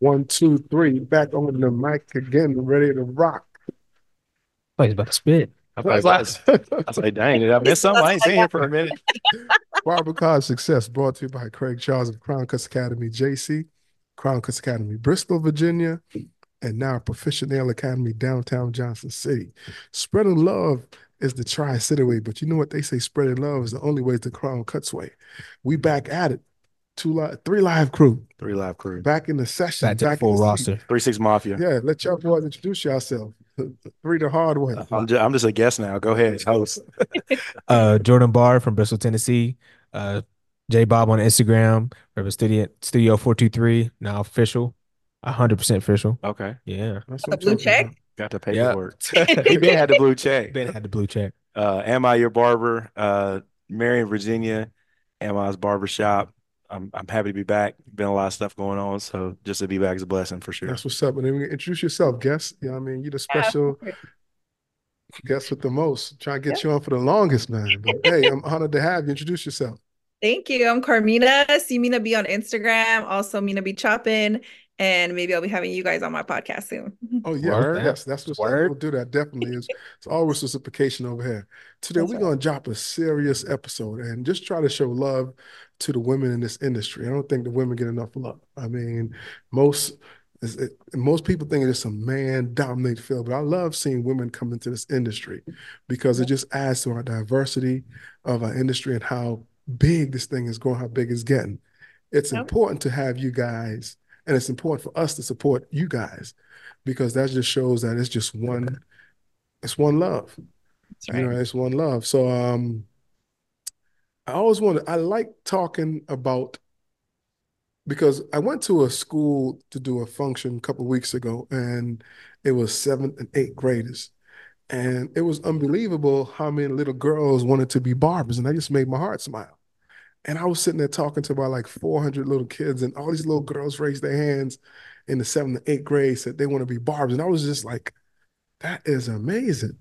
One, two, three. Back on the mic again, ready to rock. Oh, he's about to spit. I was like, I was like, dang, did I miss something? I ain't seen here for a minute. Barber College Success brought to you by Craig Charles of Crown Cuts Academy, JC, Crown Cuts Academy, Bristol, Virginia, and now Proficient Nail Academy, downtown Johnson City. Spreading love is the tri-city way, but you know what they say? Spreading love is the only way to Crown Cuts way. We back at it. Two live, three live crew Three live crew. back in the session. Back to back full the seat. roster. Three Six Mafia. Yeah, let y'all boys introduce yourself. Three the hard way. I'm just, I'm just a guest now. Go ahead, host. Uh, Jordan Barr from Bristol, Tennessee. Uh, J Bob on Instagram. River Studio Studio four two three. Now official. hundred percent official. Okay, Yeah. That's The what I'm blue check? about. got the Yeah. paperwork. he been had the blue check. Ben had the blue check. Uh, am I your barber? Uh, Marion, Virginia. Am I's barbershop. I'm I'm happy to be back. Been a lot of stuff going on, so just to be back is a blessing for sure. That's what's up. And then introduce yourself, guest. You know what I mean? You're the special guest with the most. Trying to get you on for the longest, man. But hey, I'm honored to have you. Introduce yourself. Thank you. I'm Carmina. See Mina B on Instagram. Also, Mina B Choppin. And maybe I'll be having you guys on my podcast soon. Oh yeah, Word. yes, that's what's up. Word. We'll do that. Definitely. It's, it's always reciprocation over here. Today That's we're right. gonna drop a serious episode and just try to show love to the women in this industry. I don't think the women get enough love. I mean, most is it, most people think it's a man dominated field, but I love seeing women come into this industry because it just adds to our diversity of our industry and how big this thing is going, how big it's getting. It's important to have you guys, and it's important for us to support you guys because that just shows that it's just one, it's one love. That's You know, it's one love. So um I always wanted I like talking about because I went to a school to do a function a couple weeks ago and it was seventh and eighth graders. And it was unbelievable how many little girls wanted to be barbers, and that just made my heart smile. And I was sitting there talking to about like 400 little kids, and all these little girls raised their hands in the seventh and eighth grade, said they want to be barbers. And I was just like, that is amazing.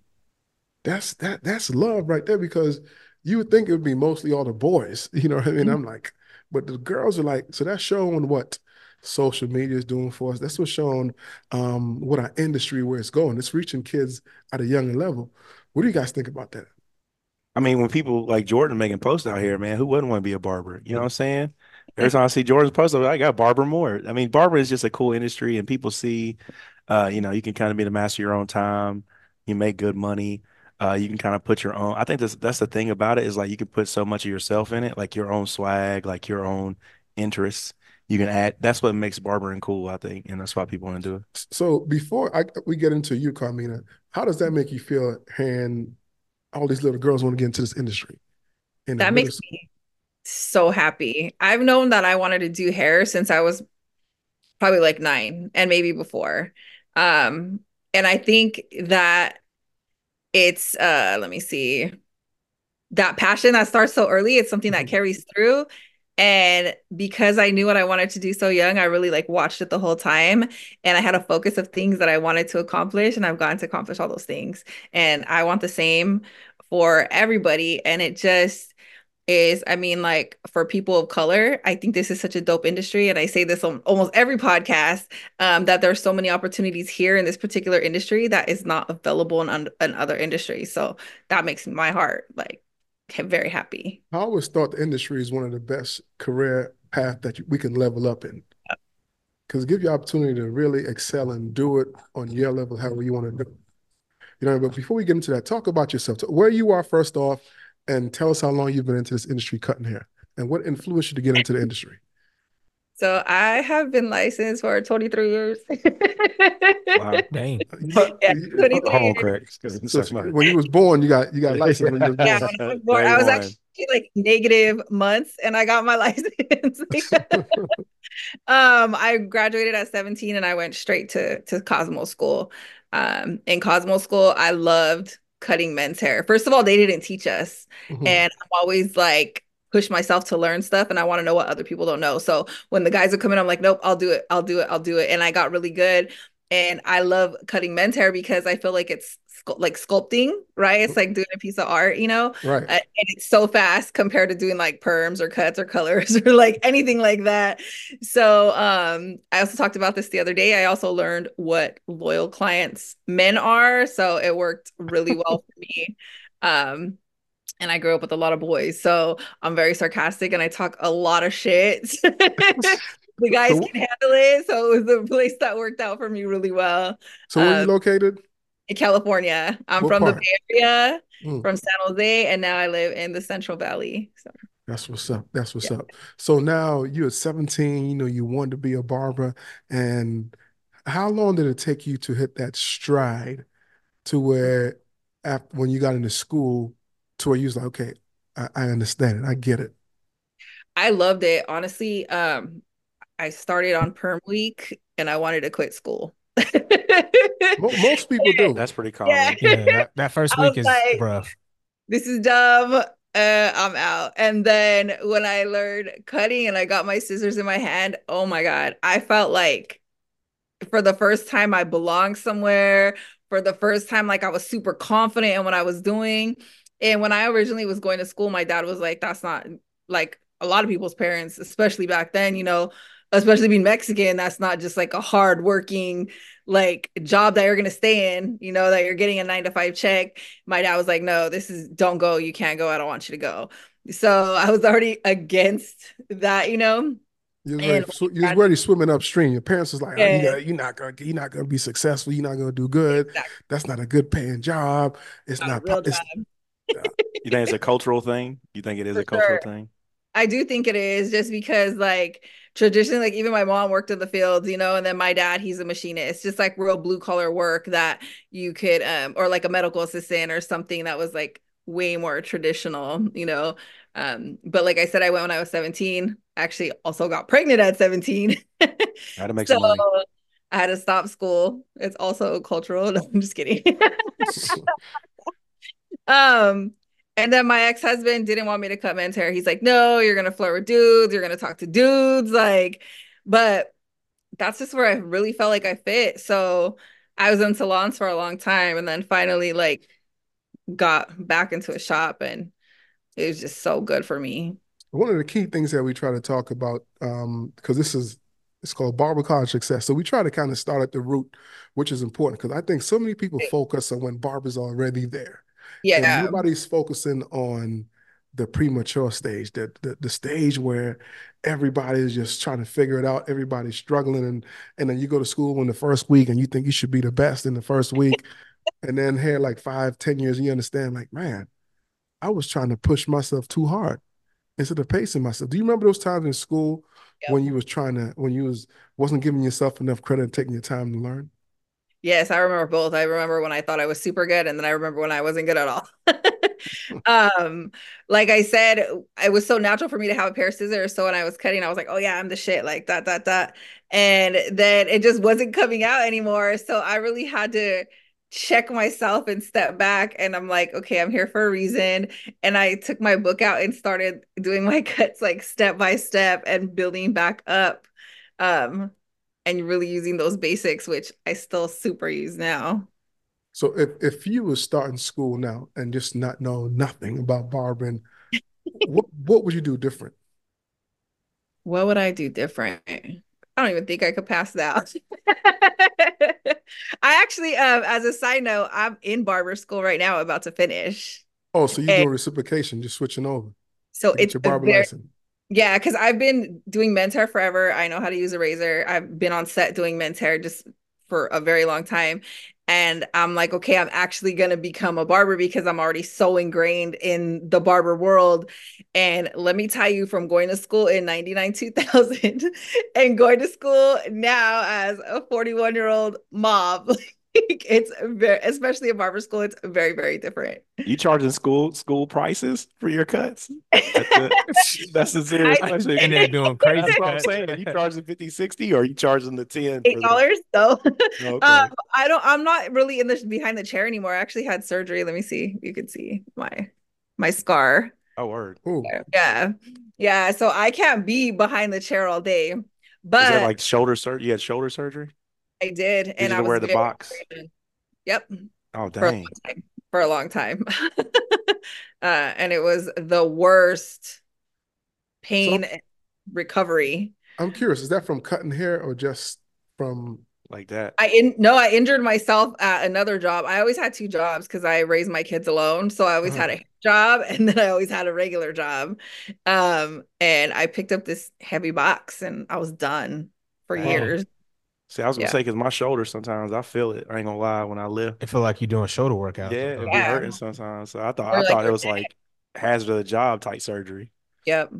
That's that that's love right there because you would think it would be mostly all the boys, you know what I mean? Mhm. I'm like, but the girls are like, so that's showing what social media is doing for us. That's what's showing um, what our industry where it's going. It's reaching kids at a younger level. What do you guys think about that? I mean, when people like Jordan making posts out here, man, who wouldn't want to be a barber? You know what I'm saying? Every time I see Jordan's post, I'm like, I got barber more. I mean, barber is just a cool industry, and people see, uh, you know, you can kind of be the master of your own time. You make good money. Uh, you can kind of put your own. I think that's that's the thing about it is like you can put so much of yourself in it, like your own swag, like your own interests. You can add. That's what makes barbering cool, I think, and that's why people want to do it. So before I, we get into you, Carmina, how does that make you feel hearing all these little girls want to get into this industry? In That middle makes me so happy. I've known that I wanted to do hair since I was probably like nine and maybe before. Um, and I think that it's uh let me see that passion that starts so early, it's something that Mhm. carries through. And because I knew what I wanted to do so young, I really like watched it the whole time. And I had a focus of things that I wanted to accomplish, and I've gotten to accomplish all those things. And I want the same for everybody. And it just is, I mean, like for people of color, I think this is such a dope industry. And I say this on almost every podcast um, that there's so many opportunities here in this particular industry that is not available in, un- in other industries. So that makes my heart like very happy. I always thought the industry is one of the best career path that we can level up in. Because it gives you opportunity to really excel and do it on your level, however you want to do it. You know, but before we get into that, talk about yourself. Where you are first off, and tell us how long you've been into this industry cutting hair and what influenced you to get into the industry. So I have been licensed for 23 years. Wow. Dang. Yeah, 23 Hold years. Craig. 'cause So that's when you was born, you got you got licensed when you was born. Yeah, when I was born, Day I was one. actually like negative months and I got my license. um, I graduated at 17 and I went straight to to Cosmo School. Um, in Cosmo School, I loved cutting men's hair. First of all, they didn't teach us, Mhm. and I'm always like push myself to learn stuff and I want to know what other people don't know. So when the guys are coming, I'm like, nope, I'll do it. I'll do it. I'll do it. And I got really good. and I love cutting men's hair because I feel like it's like sculpting, right? It's like doing a piece of art, you know? Right. Uh, and it's so fast compared to doing like perms or cuts or colors or like anything like that. So um I also talked about this the other day. I also learned what loyal clients men are. So it worked really well for me. Um and I grew up with a lot of boys. So I'm very sarcastic and I talk a lot of shit. the guys so, can handle it. So it was a place that worked out for me really well. So where um, are you located? California. I'm what from part? the Bay Area, mm. from San Jose, and now I live in the Central Valley. So that's what's up. That's what's yeah. up. So now you're 17, you know, you wanted to be a barber. And how long did it take you to hit that stride to where after when you got into school to where you was like, okay, I, I understand it. I get it. I loved it. Honestly, um, I started on perm week and I wanted to quit school. Most people do. That's pretty common. Yeah, yeah that, that, first week is like, rough. This is dumb. Uh, I'm out. And then when I learned cutting and I got my scissors in my hand, oh my God, I felt like for the first time I belonged somewhere. For the first time, like I was super confident in what I was doing. And when I originally was going to school, my dad was like, that's not like a lot of people's parents, especially back then, you know, especially being Mexican, that's not just like a hard working like job that you're gonna stay in, you know, that you're getting a nine to five check. My dad was like, no, this is don't go, you can't go, I don't want you to go. So I was already against that, you know. You're ready, so you're ready swimming upstream. Your parents was like, oh, yeah. oh, you are not gonna you're not gonna be successful, you're not gonna do good. Exactly. That's not a good paying job. It's not, not it's, you think it's a cultural thing? You think it is For a cultural sure. thing? I do think it is just because like traditionally like even my mom worked in the fields you know and then my dad he's a machinist. Just like real blue collar work that you could um or like a medical assistant or something that was like way more traditional you know? Um but like i said i went when i was 17 actually also got pregnant at 17 I had to make so, some money. I had to stop school. It's also cultural. No, i'm just kidding. Um and then my ex husband didn't want me to cut men's hair. He's like, no, you're gonna flirt with dudes. You're gonna talk to dudes. Like, but that's just where I really felt like I fit. So I was in salons for a long time, and then finally, like, got back into a shop, and it was just so good for me. One of the key things that we try to talk about, um, because this is it's called barber college success. So we try to kind of start at the root, which is important because I think so many people focus on when barber's already there. Yeah. And nobody's focusing on the premature stage, the, the the stage where everybody is just trying to figure it out. Everybody's struggling, and and then you go to school in the first week, and you think you should be the best in the first week, and then here like five, ten years, you understand, like man, I was trying to push myself too hard instead of pacing myself. Do you remember those times in school yep. when you was trying to when you was wasn't giving yourself enough credit and taking your time to learn? Yes, I remember both. I remember when I thought I was super good, and then I remember when I wasn't good at all. um, like I said, it was so natural for me to have a pair of scissors. So when I was cutting, I was like, "Oh yeah, I'm the shit," like that, that, that, and then it just wasn't coming out anymore. So I really had to check myself and step back and I'm like, okay, I'm here for a reason. And I took my book out and started doing my cuts like step by step and building back up. Um, and really using those basics, which I still super use now. So if, if you were starting school now and just not know nothing about barbering, what what would you do different? What would I do different? I don't even think I could pass that. I actually, um, as a side note, I'm in barber school right now, about to finish. Oh, so you're and doing reciprocation, just switching over. So it's your barber very, license. Yeah, because I've been doing men's hair forever. I know how to use a razor. I've been on set doing men's hair just for a very long time. And I'm like, okay, I'm actually going to become a barber because I'm already so ingrained in the barber world. And let me tell you, from going to school in 99, 2000 and going to school now as a 41 year old mom, it's very, especially in barber school, it's very, very different. You charging school school prices for your cuts? That's, that's a serious I, question. And they're doing crazy. That's what I'm saying. Are you charging 50, 60 or are you charging the 10? Eight dollars though. Okay. Um, I don't I'm not really in the behind the chair anymore. I actually had surgery. Let me see. You can see my my scar. Oh word. Ooh. Yeah. Yeah. So I can't be behind the chair all day. But Is that like shoulder surgery? You had shoulder surgery? I did, Did and you I wear was the very box? Yep, Oh for a long dang. time. For a long time. Uh, and it was the worst pain and recovery. I'm curious, is that from cutting hair or just from Like that. I in no, I injured myself at another job. I always had two jobs because I raised my kids alone. So I always had a job and then I always had a regular job. Um, and I picked up this heavy box and I was done for Dang. wow. years. See, I was gonna Yeah. say because my shoulders sometimes I feel it. I ain't gonna lie when I lift. I feel like you're doing shoulder workouts. Yeah, it though. be Yeah. hurting sometimes. So I thought Or I like thought it was neck. like hazard of the job type surgery. Yep.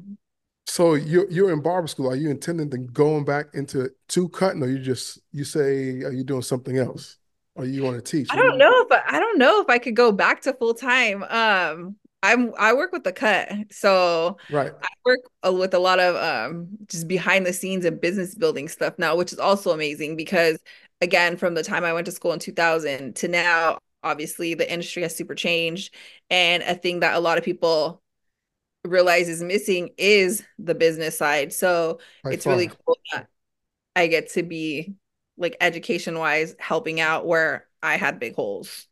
So you're you're in barber school. Are you intending to going back into to cutting, or you just you say are you doing something else, or you want to teach? I do don't know if I, I don't know if I could go back to full time. Um, I'm I work with the cut, so Right. I work with a lot of um just behind the scenes and business building stuff now, which is also amazing because again, from the time I went to school in 2000 to now, obviously the industry has super changed, and a thing that a lot of people realize is missing is the business side. So By it's really cool that I get to be like education wise helping out where I had big holes.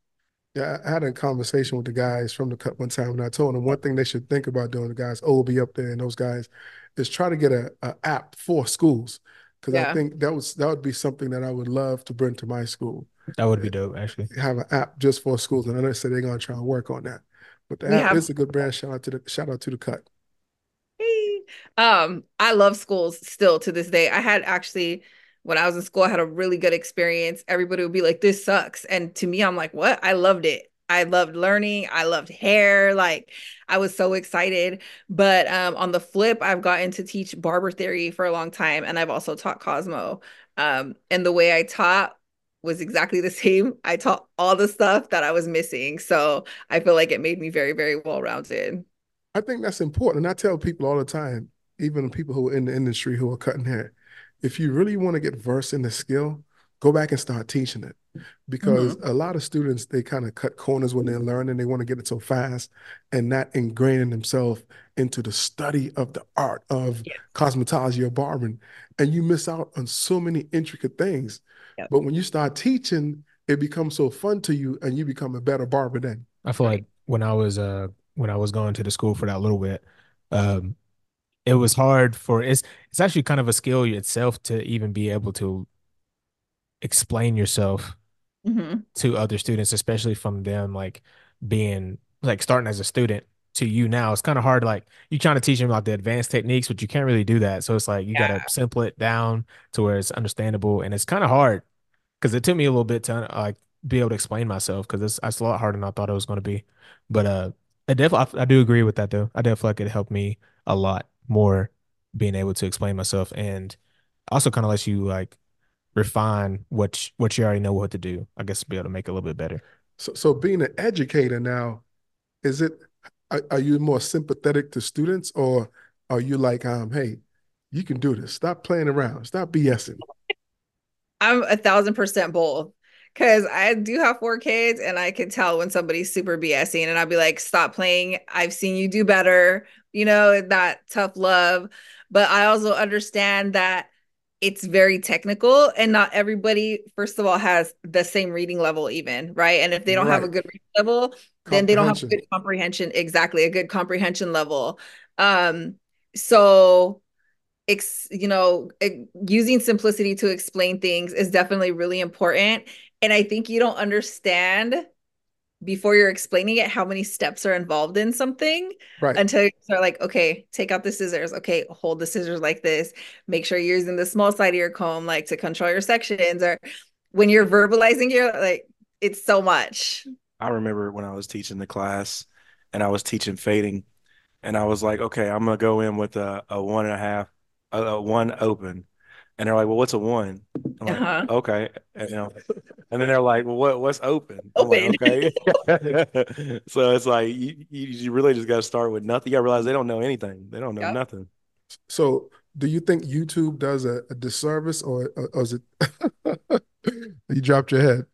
Yeah, I had a conversation with the guys from the cut one time, and I told them one thing they should think about doing. The guys, Obi up there, and those guys, is try to get a, a app for schools, because I think that was that would be something that I would love to bring to my school. That would be dope, actually. Have an app just for schools, and I know they said they're gonna try and work on that. But the We app have is a good brand. Shout out to the shout out to the cut. Hey. Um, I love schools still to this day. I had actually, when I was in school, I had a really good experience. Everybody would be like, this sucks. And to me, I'm like, what? I loved it. I loved learning. I loved hair. Like I was so excited. But um, on the flip, I've gotten to teach barber theory for a long time, and I've also taught Cosmo. Um, and the way I taught was exactly the same. I taught all the stuff that I was missing. So I feel like it made me very, very well-rounded. I think that's important. And I tell people all the time, even people who are in the industry who are cutting hair, if you really want to get versed in the skill, go back and start teaching it. Because Mhm. a lot of students, they kind of cut corners when they're learning. They want to get it so fast and not ingraining themselves into the study of the art of Yes. cosmetology or barbering. And you miss out on so many intricate things. Yep. But when you start teaching, it becomes so fun to you and you become a better barber then. I feel like when I was uh when I was going to the school for that little bit, um, it was hard for it's it's actually kind of a skill itself to even be able to explain yourself Mhm. to other students, especially from them like being like starting as a student to you now. It's kind of hard. Like you trying to teach them like the advanced techniques, but you can't really do that. So it's like you Yeah. gotta simple it down to where it's understandable, and it's kind of hard because it took me a little bit to like be able to explain myself because it's it's a lot harder than I thought it was going to be. But uh, I definitely I, I do agree with that though. I definitely like it helped me a lot more being able to explain myself and also kind of lets you like refine what you, what you already know what to do. I guess to be able to make it a little bit better. So, so being an educator now, is it, are, are you more sympathetic to students or are you like, um, hey, you can do this. Stop playing around. Stop BSing. I'm a thousand percent both. Cause I do have four kids and I can tell when somebody's super BSing and I'll be like, stop playing. I've seen you do better, you know, that tough love. But I also understand that it's very technical and not everybody, first of all, has the same reading level, even, right? And if they don't have a good reading level, then they don't have a good comprehension. Exactly, a good comprehension level. Um, so ex, you know, using simplicity to explain things is definitely really important. And I think you don't understand before you're explaining it how many steps are involved in something Right. until you start like, okay, take out the scissors. Okay, hold the scissors like this. Make sure you're using the small side of your comb, like to control your sections. Or when you're verbalizing, you're like, it's so much. I remember when I was teaching the class and I was teaching fading and I was like, okay, I'm gonna go in with a, a one and a half, a, a one open. And they're like, well, what's a one? I'm like, Uh-huh. okay. And, you know, and then they're like, well, what what's open? I'm like, Open. okay. So it's like you, you you really just got to start with nothing. You got to realize they don't know anything. They don't know Yep. nothing. So do you think YouTube does a, a disservice or, or is it, you dropped your head?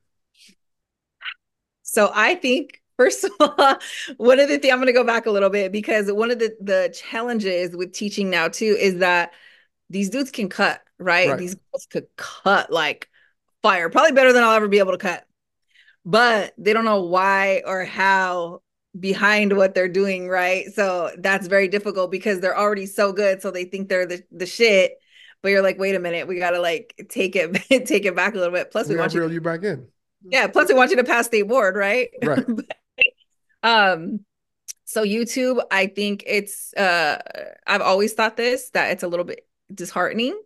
So I think, first of all, one of the things I'm going to go back a little bit because one of the the challenges with teaching now too is that these dudes can cut, right? Right. These girls could cut like fire, probably better than I'll ever be able to cut. But they don't know why or how behind what they're doing, right? So that's very difficult because they're already so good. So they think they're the, the shit. But you're like, wait a minute, we gotta like take it take it back a little bit. Plus, we, We want you, reel you back in. yeah. Plus, we want you to pass state board, right? Right. um, so YouTube, I think it's uh, I've always thought this that it's a little bit disheartening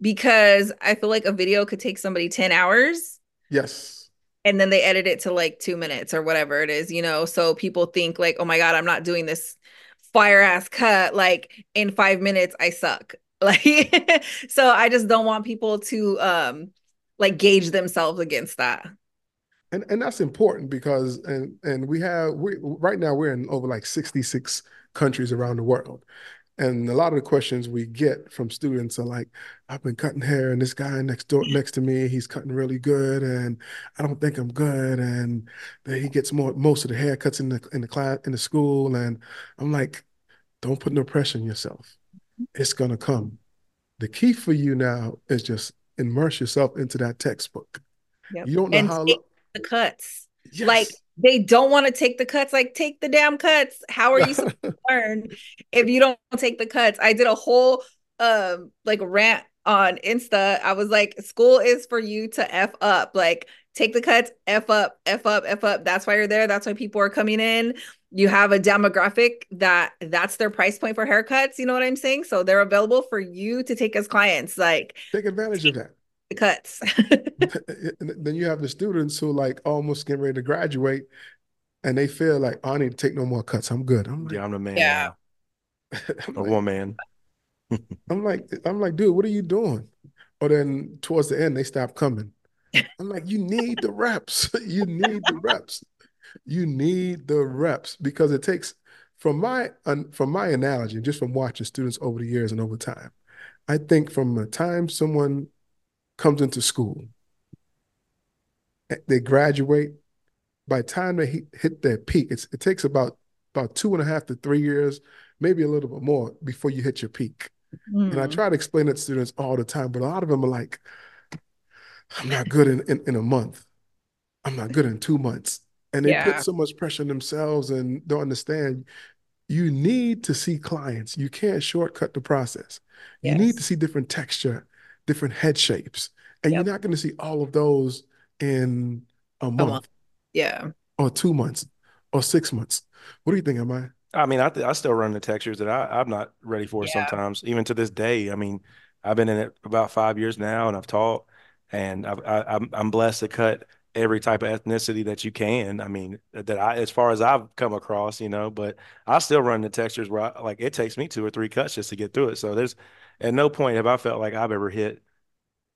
because I feel like a video could take somebody 10 hours Yes. and then they edit it to like two minutes or whatever it is, you know. So people think like, oh my God, I'm not doing this fire ass cut. Like in five minutes, I suck. Like, so I just don't want people to um like gauge themselves against that. And and that's important because and and we have we right now we're in over like 66 countries around the world. And a lot of the questions we get from students are like, I've been cutting hair and this guy next door mm-hmm. next to me, he's cutting really good and I don't think I'm good. And he gets more most of the haircuts in the in the class in the school. And I'm like, don't put no pressure on yourself. Mm-hmm. It's gonna come. The key for you now is just immerse yourself into that textbook. Yep. You don't know And how the cuts. Yes. Like they don't want to take the cuts. Like take the damn cuts. How are you supposed to learn if you don't take the cuts? I did a whole um like rant on Insta. I was like, school is for you to f up. Like take the cuts, f up, f up, f up. That's why you're there. That's why people are coming in. You have a demographic that that's their price point for haircuts. You know what I'm saying? So they're available for you to take as clients. Like take advantage of that. The cuts. Then you have the students who like almost getting ready to graduate and they feel like, oh, I need to take no more cuts. I'm good. I'm like, Yeah, I'm the man. Yeah. I'm Or like, woman. I'm like, I'm like, dude, what are you doing? Or then towards the end, they stop coming. I'm like, you need the reps. You need the reps. You need the reps because it takes, from my from my analogy, just from watching students over the years and over time, I think from the time someone comes into school, they graduate. By the time they hit, their peak, it's, it takes about about two and a half to three years, maybe a little bit more, before you hit your peak. And I Mm. try to explain it to students all the time, but a lot of them are like, I'm not good in, in, in a month. I'm not good in two months. And they Yeah. put so much pressure on themselves and don't understand. You need to see clients. You can't shortcut the process. You need to see different texture, different head shapes. And Yep. you're not going to see all of those in a month month. Yeah. or two months or six months. What do you think, am I? I mean, I, th- I still run the textures that I, I'm not ready for Yeah. sometimes, even to this day. I mean, I've been in it about five years now and I've taught and I've, I, I'm, I'm blessed to cut every type of ethnicity that you can. I mean, uh, that I, as far as I've come across, you know, but I still run the textures where I, like it takes me two or three cuts just to get through it. So there's at no point have I felt like I've ever hit,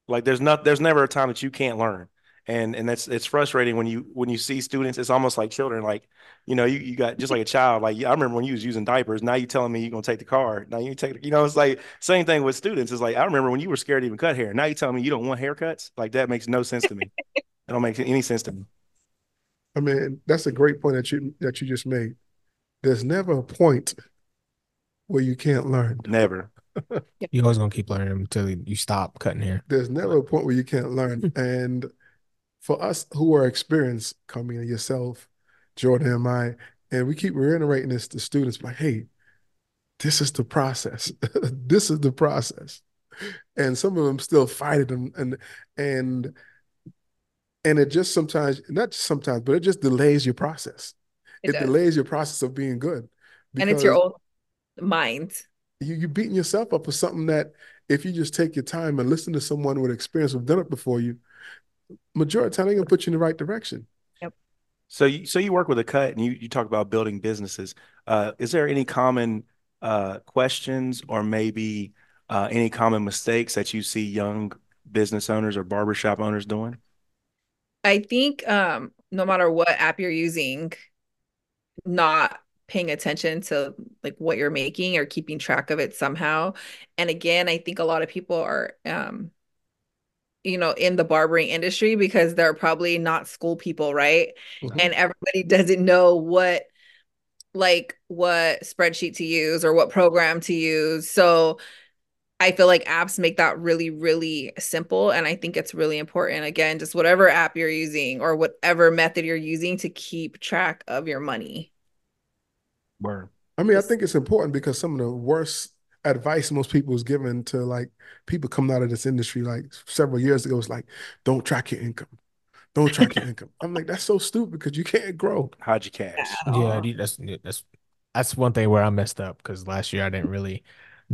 like there's not, there's never a time that you can't learn. And, and that's, it's frustrating when you, when you see students, it's almost like children, like, you know, you, you got just like a child. Like I remember when you was using diapers. Now you telling me you're gonna take the car. Now you take, you know, it's like same thing with students. It's like I remember when you were scared to even cut hair. Now you telling me you don't want haircuts. Like that makes no sense to me. It don't make any sense to me. I mean, that's a great point that you that you just made. There's never a point where you can't learn. Never. You're always gonna keep learning until you stop cutting hair. There's never a point where you can't learn. And for us who are experienced, coming yourself, Jordan and I, and we keep reiterating this to students, like, hey, this is the process. this is the process. And some of them still fight it and and and and it just sometimes, not just sometimes, but it just delays your process. It It, delays your process of being good. And it's your because- own mind. You you beating yourself up for something that if you just take your time and listen to someone with experience who've done it before you, majority of the time they're gonna put you in the right direction. Yep. So you so you work with a cut and you you talk about building businesses. Uh, is there any common uh, questions or maybe uh, any common mistakes that you see young business owners or barbershop owners doing? I think um no matter what app you're using, not paying attention to like what you're making or keeping track of it somehow. And again, I think a lot of people are um you know in the barbering industry because they're probably not school people, right? Mhm. And everybody doesn't know what like what spreadsheet to use or what program to use. So I feel like apps make that really, really simple. And I think it's really important. Again, just whatever app you're using or whatever method you're using to keep track of your money. Word. I mean, I think it's important because some of the worst advice most people was given to like people coming out of this industry like several years ago was like, don't track your income. Don't track your income. I'm like, that's so stupid because you can't grow. Hide your cash. Yeah, uh-huh. that's that's that's one thing where I messed up because last year I didn't really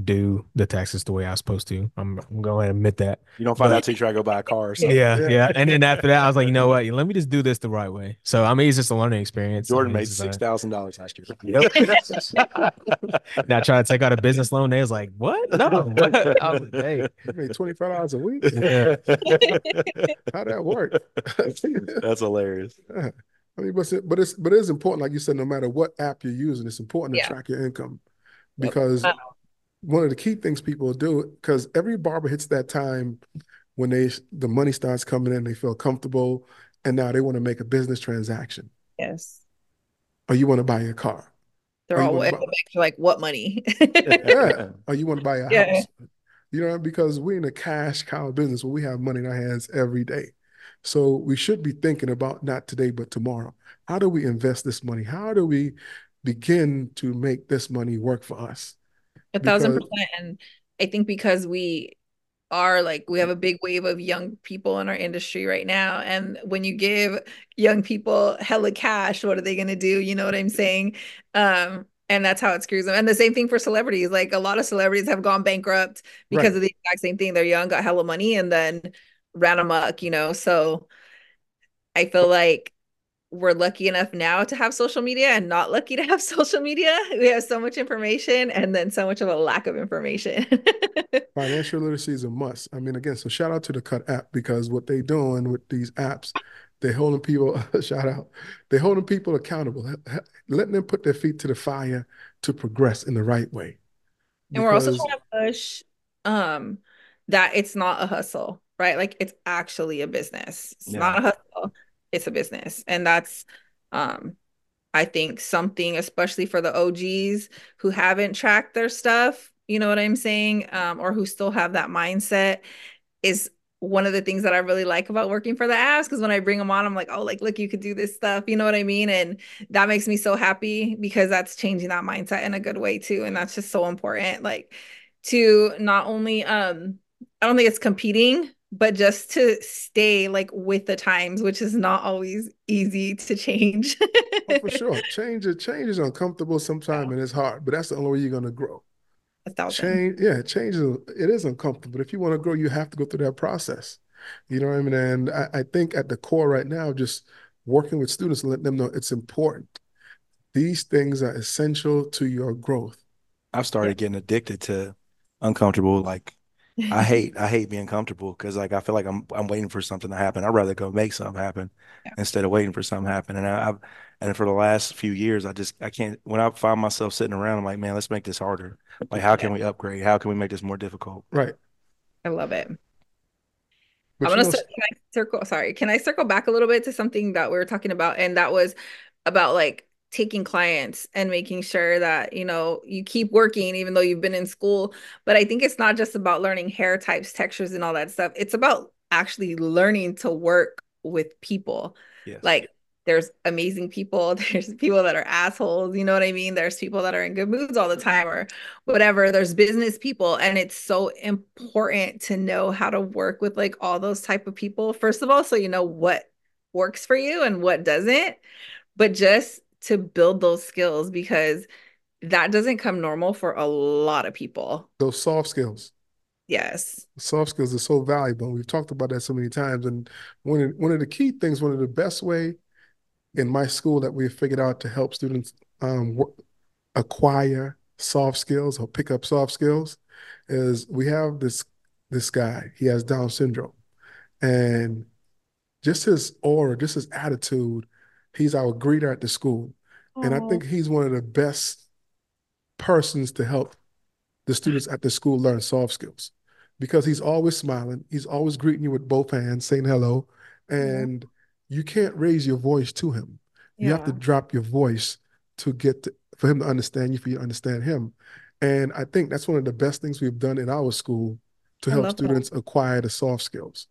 do the taxes the way I was supposed to. I'm, I'm going to admit that. You don't find But- out till you try to go buy a car. Or Yeah, something. yeah, And then after that, I was like, you know what? Let me just do this the right way. So I mean, it's just a learning experience. Jordan I mean, made it's just, six thousand dollars last year. Now try to take out a business loan. They was like, what? No. I was like, hey. Made $25 a week. Yeah. How'd that work? That's hilarious. Yeah. I mean, but it's, but it's but it is important, like you said, no matter what app you're using, it's important to track your income Yep. because Wow. One of the key things people do, because every barber hits that time when they the money starts coming in, they feel comfortable, and now they want to make a business transaction, Yes. or you want to buy a car, They're all buy- like, what money? yeah, or you want to buy a Yeah. house. You know, because we're in a cash cow business where we have money in our hands every day. So we should be thinking about not today, but tomorrow. How do we invest this money? How do we begin to make this money work for us? A thousand Because- percent. And I think because we are like, we have a big wave of young people in our industry right now. And when you give young people hella cash, what are they going to do? You know what I'm saying? Um, and that's how it screws them. And the same thing for celebrities. Like a lot of celebrities have gone bankrupt because Right. of the exact same thing. They're young, got hella money, and then ran amok, you know? So I feel like we're lucky enough now to have social media and not lucky to have social media. We have so much information and then so much of a lack of information. Financial literacy is a must. I mean, again, so shout out to the Cut app because what they're doing with these apps, they're holding people, shout out, they're holding people accountable, letting them put their feet to the fire to progress in the right way. And we're also trying to push um that it's not a hustle, right? Like it's actually a business. It's Yeah. not a hustle, it's a business. And that's um I think something especially for the OGs who haven't tracked their stuff, you know what I'm saying? Um or who still have that mindset is one of the things that I really like about working for the apps because when I bring them on, I'm like, oh, like, look, you could do this stuff. You know what I mean? And that makes me so happy because that's changing that mindset in a good way too. And that's just so important. Like to not only um I don't think it's competing, but just to stay like with the times, which is not always easy to change. Oh, for sure. Change is change is uncomfortable sometimes and it's hard, but that's the only way you're gonna grow. A thousand. Change, yeah, change is it is uncomfortable. But if you want to grow, you have to go through that process. You know what I mean? And I, I think at the core right now, just working with students, letting them know it's important. These things are essential to your growth. I've started getting addicted to uncomfortable. Like I hate, I hate being comfortable because like I feel like I'm I'm waiting for something to happen. I'd rather go make something happen Yeah. instead of waiting for something to happen. And I, I've and for the last few years, I just I can't. When I find myself sitting around, I'm like, man, let's make this harder. Like, how can we upgrade? How can we make this more difficult? Right. I love it. But I'm gonna know, cir- circle. Sorry, can I circle back a little bit to something that we were talking about, and that was about like taking clients and making sure that you know you keep working even though you've been in school. But I think it's not just about learning hair types, textures, and all that stuff. It's about actually learning to work with people. Yes. Like there's amazing people, there's people that are assholes, you know what I mean? There's people that are in good moods all the time or whatever. There's business people and it's so important to know how to work with like all those type of people. First of all, so you know what works for you and what doesn't, but just to build those skills because that doesn't come normal for a lot of people. those soft skills. Yes. Soft skills are so valuable. We've talked about that so many times. And one of, one of the key things, one of the best way in my school that we figured out to help students um, acquire soft skills or pick up soft skills is we have this this guy. He has Down syndrome, and just his aura, just his attitude. He's our greeter at the school, and I think he's one of the best persons to help the students at the school learn soft skills because he's always smiling. He's always greeting you with both hands, saying hello, and you can't raise your voice to him. You have to drop your voice to get to, for him to understand you, for you to understand him. And I think that's one of the best things we've done in our school to I help love that. students acquire the soft skills.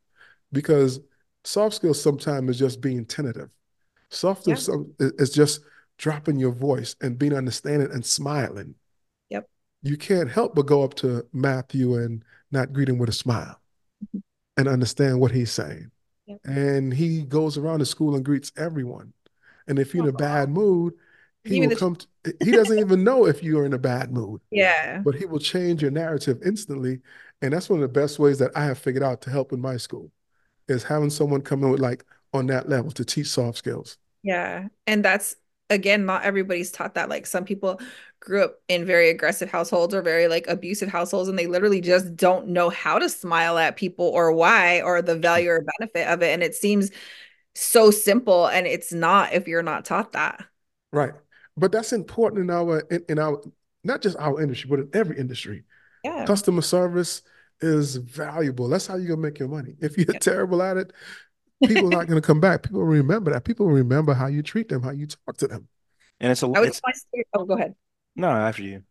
Because soft skills sometimes is just being tentative. Soft Yeah. is just dropping your voice and being understanding and smiling. Yep. You can't help but go up to Matthew and not greet him with a smile Mhm. and understand what he's saying. Yep. And he goes around the school and greets everyone. And if you're in a bad mood, he me will the- come. To, he doesn't even know if you're in a bad mood, Yeah. but he will change your narrative instantly. And that's one of the best ways that I have figured out to help in my school is having someone come in with like on that level to teach soft skills. Yeah. And that's again, not everybody's taught that. Like some people grew up in very aggressive households or very like abusive households, and they literally just don't know how to smile at people or why or the value or benefit of it. And it seems so simple, and it's not if you're not taught that. Right. But that's important in our in, in our not just our industry, but in every industry. Yeah. Customer service is valuable. That's how you're gonna make your money. If you're Yeah. terrible at it, people are not gonna come back. People remember that. People remember how you treat them, how you talk to them. And it's a I would it's my students, oh, go ahead. no after you.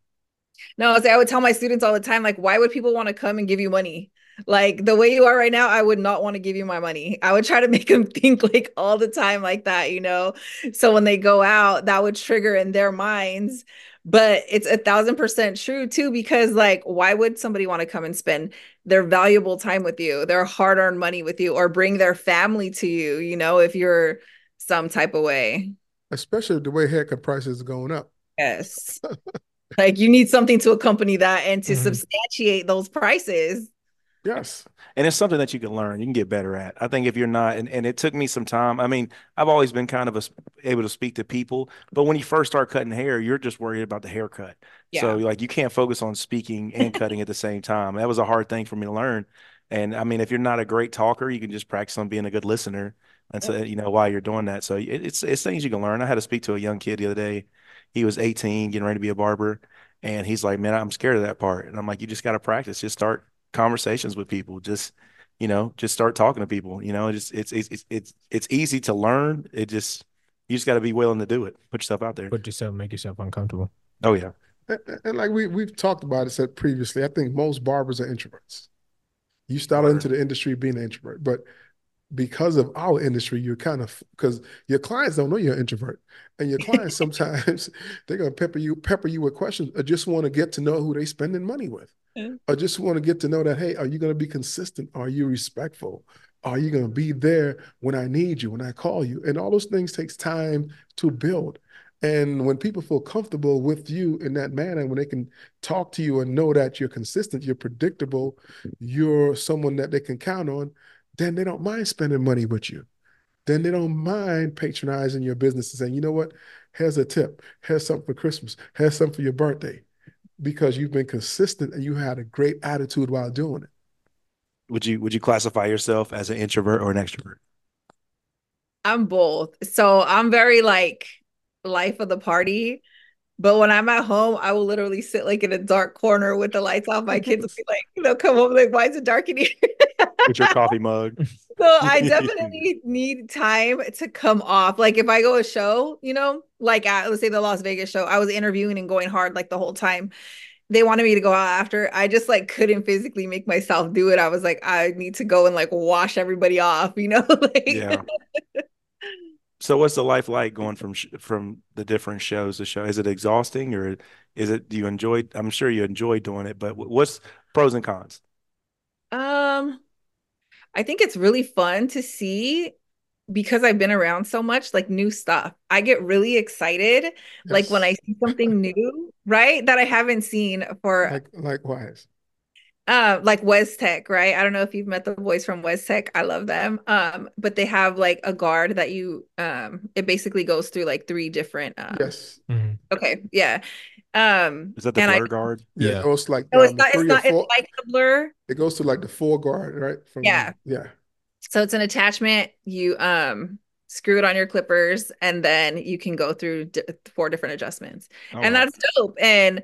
No, I was- I would tell my students all the time, like, why would people want to come and give you money? Like the way you are right now, I would not want to give you my money. I would try to make them think like all the time like that, you know? So when they go out, that would trigger in their minds. But it's a thousand percent true too, because like, why would somebody want to come and spend their valuable time with you, their hard-earned money with you, or bring their family to you, you know, if you're some type of way? Especially the way haircut prices are going up. Yes. Like you need something to accompany that and to Mhm. substantiate those prices. Yes. And it's something that you can learn, you can get better at. I think if you're not, and, and it took me some time. I mean, I've always been kind of a, able to speak to people, but when you first start cutting hair, you're just worried about the haircut. Yeah. So like you can't focus on speaking and cutting at the same time. That was a hard thing for me to learn. And I mean, if you're not a great talker, you can just practice on being a good listener. And so, you know, while you're doing that. So it, it's, it's things you can learn. I had to speak to a young kid the other day. He was 18, getting ready to be a barber. And he's like, man, I'm scared of that part. And I'm like, you just got to practice. Just start conversations with people. Just, you know, just start talking to people. You know, it's it's it's it's it's, it's easy to learn. It just you just got to be willing to do it. Put yourself out there. Put yourself, make yourself uncomfortable. Oh yeah. And, and like we we've talked about it said previously, I think most barbers are introverts. You started into the industry being an introvert, but because of our industry, you're kind of because your clients don't know you're an introvert, and your clients sometimes they're gonna pepper you pepper you with questions, or just want to get to know who they're spending money with, or just want to get to know that hey, are you gonna be consistent? Are you respectful? Are you gonna be there when I need you, when I call you? And all those things takes time to build. And when people feel comfortable with you in that manner, when they can talk to you and know that you're consistent, you're predictable, you're someone that they can count on, then they don't mind spending money with you. Then they don't mind patronizing your business and saying, you know what, here's a tip, here's something for Christmas, here's something for your birthday, because you've been consistent and you had a great attitude while doing it. Would you would you classify yourself as an introvert or an extrovert? I'm both. So I'm very like life of the party. But when I'm at home, I will literally sit like in a dark corner with the lights off. My kids will be like, you know, come home like, why is it dark in here? With your coffee mug. So I definitely need time to come off. Like if I go a show, you know, like at let's say the Las Vegas show, I was interviewing and going hard like the whole time. They wanted me to go out after. I just like couldn't physically make myself do it. I was like, I need to go and like wash everybody off, you know? like Yeah. So what's the life like going from sh from the different shows to show? Is it exhausting or is it do you enjoy I'm sure you enjoy doing it, but what's pros and cons? Um, I think it's really fun to see because I've been around so much, like new stuff. I get really excited, like when I see something new, right? That I haven't seen for Like likewise. Uh like Wes Tech, right? I don't know if you've met the boys from Wes Tech. I love them. Um, but they have like a guard that you um it basically goes through like three different um Yes. Mhm. okay, yeah. Um Is that the and I guard? Yeah, Yeah. it goes like no, it's um, the not it's three or not it's like the blur. It goes to like the four guard, right? From Yeah. yeah. So it's an attachment. You um screw it on your clippers, and then you can go through d four different adjustments. Oh, And wow. that's dope. And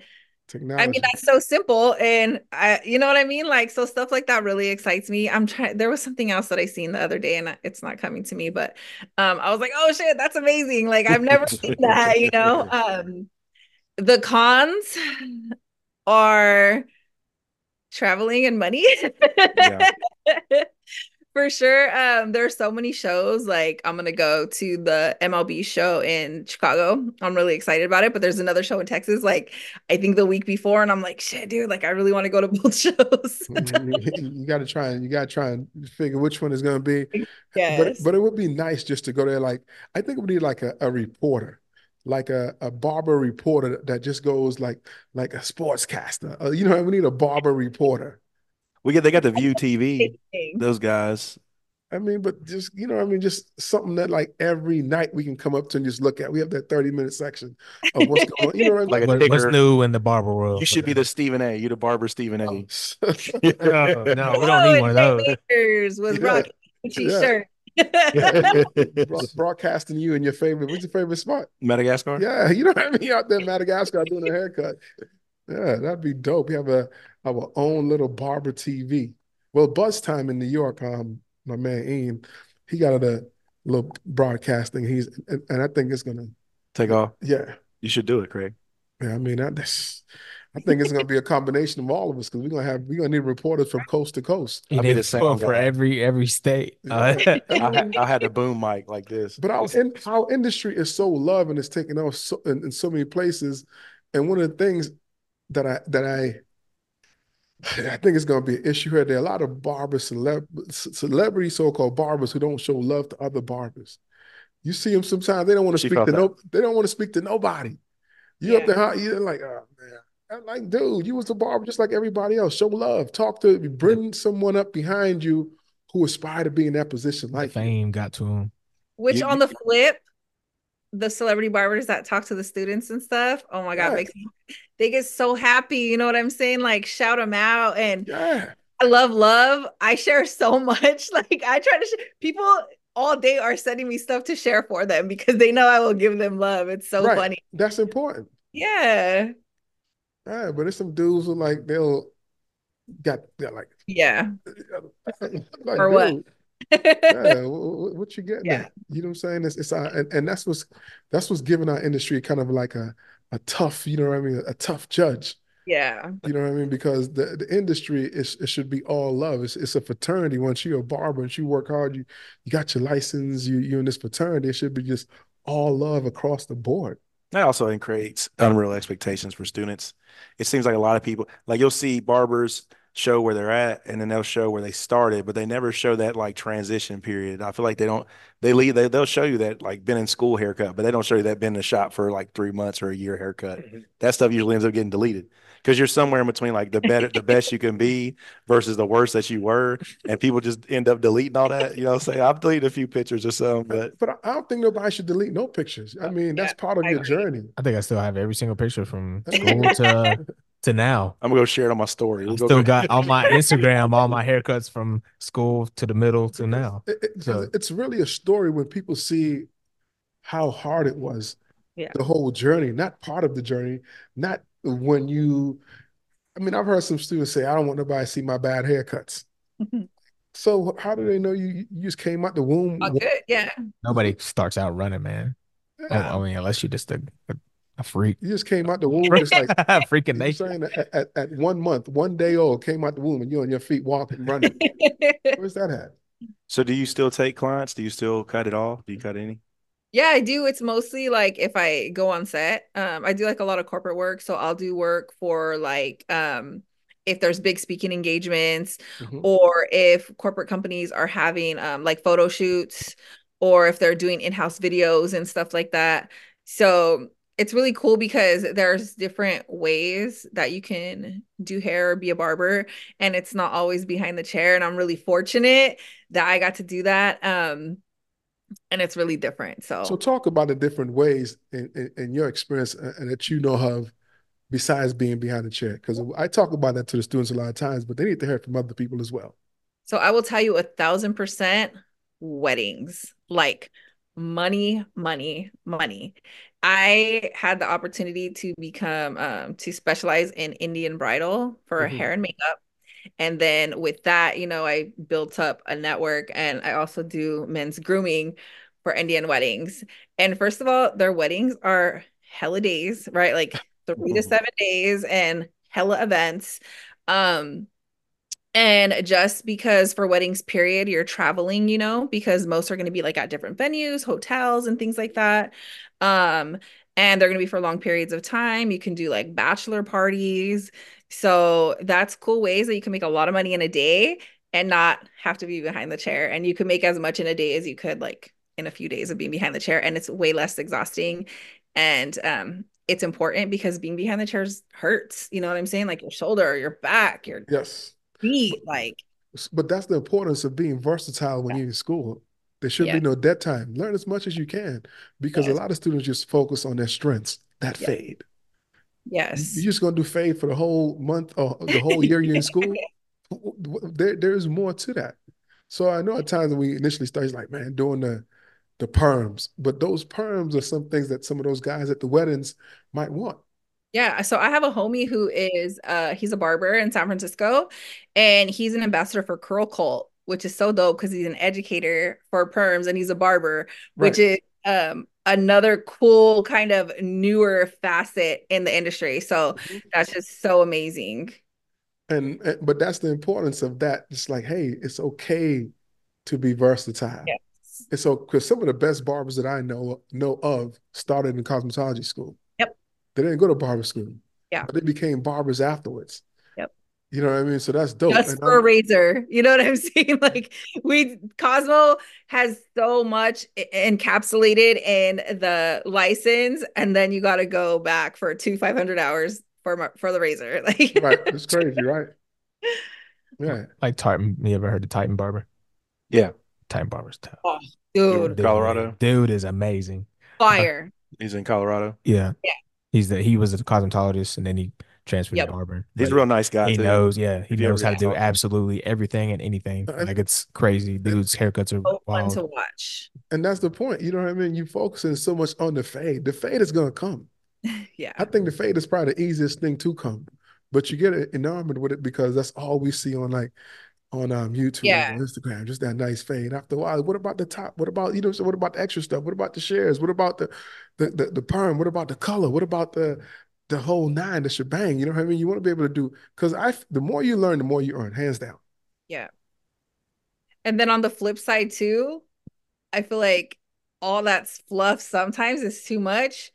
I mean, that's so simple. And I, you know what I mean? Like, so stuff like that really excites me. I'm trying, there was something else that I seen the other day, and it's not coming to me, but um, I was like, oh shit, that's amazing. Like, I've never seen that, you know? Um, the cons, are traveling and money. Yeah. For sure. Um, there's so many shows. Like I'm gonna go to the MLB show in Chicago. I'm really excited about it. But there's another show in Texas, like I think the week before, and I'm like, shit, dude, like I really want to go to both shows. you got to try and you got to try and figure which one is going to be. But Yes. but it would be nice just to go there. Like I think we need like a, a reporter, like a, a barber reporter that just goes like like a sportscaster. Uh, you know, we need a barber reporter. We get they got the View TV, those guys. I mean, but just you know, I mean, just something that like every night we can come up to and just look at. We have that 30 minute section of what's going on. You know what I Like mean? a What- what's new in the barber world? You should be the Stephen A. You the barber Stephen A. Oh, No, no, we don't need one of those. Lakers was Yeah. rocking Gucci Yeah. shirt. Broadcasting you and your favorite. What's your favorite spot? Madagascar. Yeah, you know what I mean? Out there in Madagascar doing a haircut. Yeah, that'd be dope. We have a our own little barber TV. Well, Buzz Time in New York, um, my man Ian, he got a little broadcasting. He's and, and I think it's gonna, Take off. yeah, You should do it, Craig. yeah. I mean, that, that's, I think it's gonna be a combination of all of us because we're gonna have we're gonna need reporters from coast to coast. You I'll need the a sound sound for every every state. Uh, I, had, I had a boom mic like this. But our in, our industry is so loved and it's taken off so, in, in so many places. And one of the things that I that I I think it's going to be an issue here. There are a lot of barbers, celeb, celebrity so-called barbers who don't show love to other barbers. You see them sometimes; they don't want to She speak to that. no. They don't want to speak to nobody. You up there, huh? You're like, oh man. I'm like, dude, you was a barber just like everybody else. Show love. Talk to, bring someone up behind you who aspire to be in that position the like you. fame got to him. Which You- on the flip, the celebrity barbers that talk to the students and stuff, oh my God, Yeah. makes me they get so happy. You know what I'm saying? Like shout them out. And Yeah. I love love. I share so much. Like I try to sh- people all day are sending me stuff to share for them because they know I will give them love. It's so Right. funny. That's important. Yeah. Yeah, but there's some dudes who like they'll got they're like Yeah. like For what? Dude, yeah, what, what you getting Yeah. at? You know what I'm saying? It's it's uh, and, and that's what's that's what's giving our industry kind of like a a tough, you know what I mean, a, tough judge. Yeah. You know what I mean? Because the, the industry is it should be all love. It's it's a fraternity. Once you're a barber and you work hard, you you got your license, you you're in this fraternity. It should be just all love across the board. That also creates unreal expectations for students. It seems like a lot of people, like you'll see barbers show where they're at and then they'll show where they started, but they never show that like transition period. I feel like they don't, they leave, they, they'll show you that like been in school haircut, but they don't show you that been in the shop for like three months or a year haircut. Mm-hmm. That stuff usually ends up getting deleted because you're somewhere in between like the better, the best you can be versus the worst that you were. And people just end up deleting all that. You know what I'm saying? I've deleted a few pictures or something, but But I I don't think nobody should delete no pictures. I mean, that's part of I your agree. journey. I think I still have every single picture from school to to now. I'm gonna go share it on my story. We'll go still cra- got on my Instagram all my haircuts from school to the middle to now. It- it- So- it's really a story when people see how hard it was, Yeah. the whole journey, not part of the journey, not when you. I mean, I've heard some students say, "I don't want nobody to see my bad haircuts." Mm-hmm. So how do they know you? You just came out the womb. Oh, good. Yeah. Nobody starts out running, man. Yeah. I mean, unless you're just a, a, a freak. You just came out the womb, just like Freaking you know I'm nation. saying. At, at, at one month, one day old, came out the womb, and you're on your feet walking, running. Where's that at? So do you still take clients? Do you still cut it off? Do you cut any? Yeah, I do. It's mostly like if I go on set, um, I do like a lot of corporate work. So I'll do work for like um if there's big speaking engagements Mhm. or if corporate companies are having um like photo shoots or if they're doing in-house videos and stuff like that. So it's really cool because there's different ways that you can do hair or be a barber and it's not always behind the chair and I'm really fortunate that I got to do that. Um and it's really different. So, So talk about the different ways in, in, in your experience uh, and that you know of besides being behind the chair. Because I talk about that to the students a lot of times, but they need to hear it from other people as well. so I will tell you a thousand percent weddings, like money, money, money. I had the opportunity to become um to specialize in Indian bridal for Mhm. hair and makeup. And then with that, you know, I built up a network and I also do men's grooming for Indian weddings. And first of all, their weddings are hella days, right? Like three to Mhm. seven days. And hella events. Um, and just because for weddings, period, you're traveling, you know, because most are going to be like at different venues, hotels, and things like that. Um, and they're going to be for long periods of time. You can do like bachelor parties. So that's cool ways that you can make a lot of money in a day and not have to be behind the chair. And you can make as much in a day as you could like in a few days of being behind the chair. And it's way less exhausting. And um, it's important because being behind the chairs hurts. You know what I'm saying? Like your shoulder, your back, your Yes. feet. Like, But that's the importance of being versatile when Yeah. you're in school. There should Yeah. be no dead time. Learn as much as you can because a lot of students just focus on their strengths, that Yeah. fade. yes. You're just going to do fade for the whole month or the whole year you're in school. There, there's more to that. So I know at times when we initially started, it's like, man, doing the the perms, but those perms are some things that some of those guys at the weddings might want. Yeah, so I have a homie who is uh he's a barber in San Francisco and he's an ambassador for Curl Cult, which is so dope because he's an educator for perms and he's a barber, which is um another cool kind of newer facet in the industry. So Mhm. that's just so amazing. And, and but that's the importance of that. It's like, hey, it's okay to be versatile. Yes. And so, because some of the best barbers that I know know of started in cosmetology school. Yep. They didn't go to barber school. Yeah. But they became barbers afterwards. Yep. You know what I mean? So that's dope. Just And for a I'm- razor. You know what I'm saying? Like we Cosmo has so much encapsulated in the license, and then you got to go back for two 500 hours for for the razor. Like right. It's crazy, right? Yeah. Like Titan, you ever heard of Titan Barber? Yeah. Titan Barber's tough. Oh, dude, Dude, Colorado? Dude is amazing. fire. He's in Colorado. Yeah. Yeah. He's the he was a cosmetologist and then he transferred Yep. to Auburn. He's a real nice guy he too. knows, yeah, he If knows how to do talking. absolutely everything and anything. Like it's crazy. Dude's haircuts are So fun to watch. And that's the point. You know what I mean? You focusing so much on the fade. The fade is gonna come. Yeah. I think the fade is probably the easiest thing to come, but you get enamored with it because that's all we see on like on um YouTube Yeah. and Instagram, just that nice fade. After a while, what about the top? What about you know? So what about the extra stuff? What about the shares? What about the the the, the perm? What about the color? What about the the whole nine, the shebang? You know what I mean? You want to be able to do because I the more you learn, the more you earn, hands down. Yeah. And then on the flip side too, I feel like all that fluff sometimes is too much.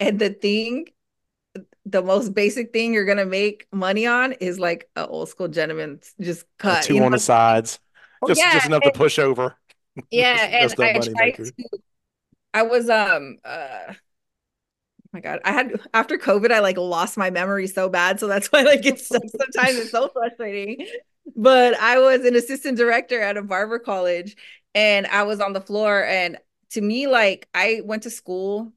And the thing, the most basic thing you're gonna make money on is like an old school gentleman just The cut. two you on know? the sides. Just Yeah, just enough to push over. Yeah, That's- and that's the I tried to. I was um uh. My God, I had after COVID, I like lost my memory so bad, so that's why like it's so, sometimes it's so frustrating. But I was an assistant director at a barber college, and I was on the floor. And to me, like I went to school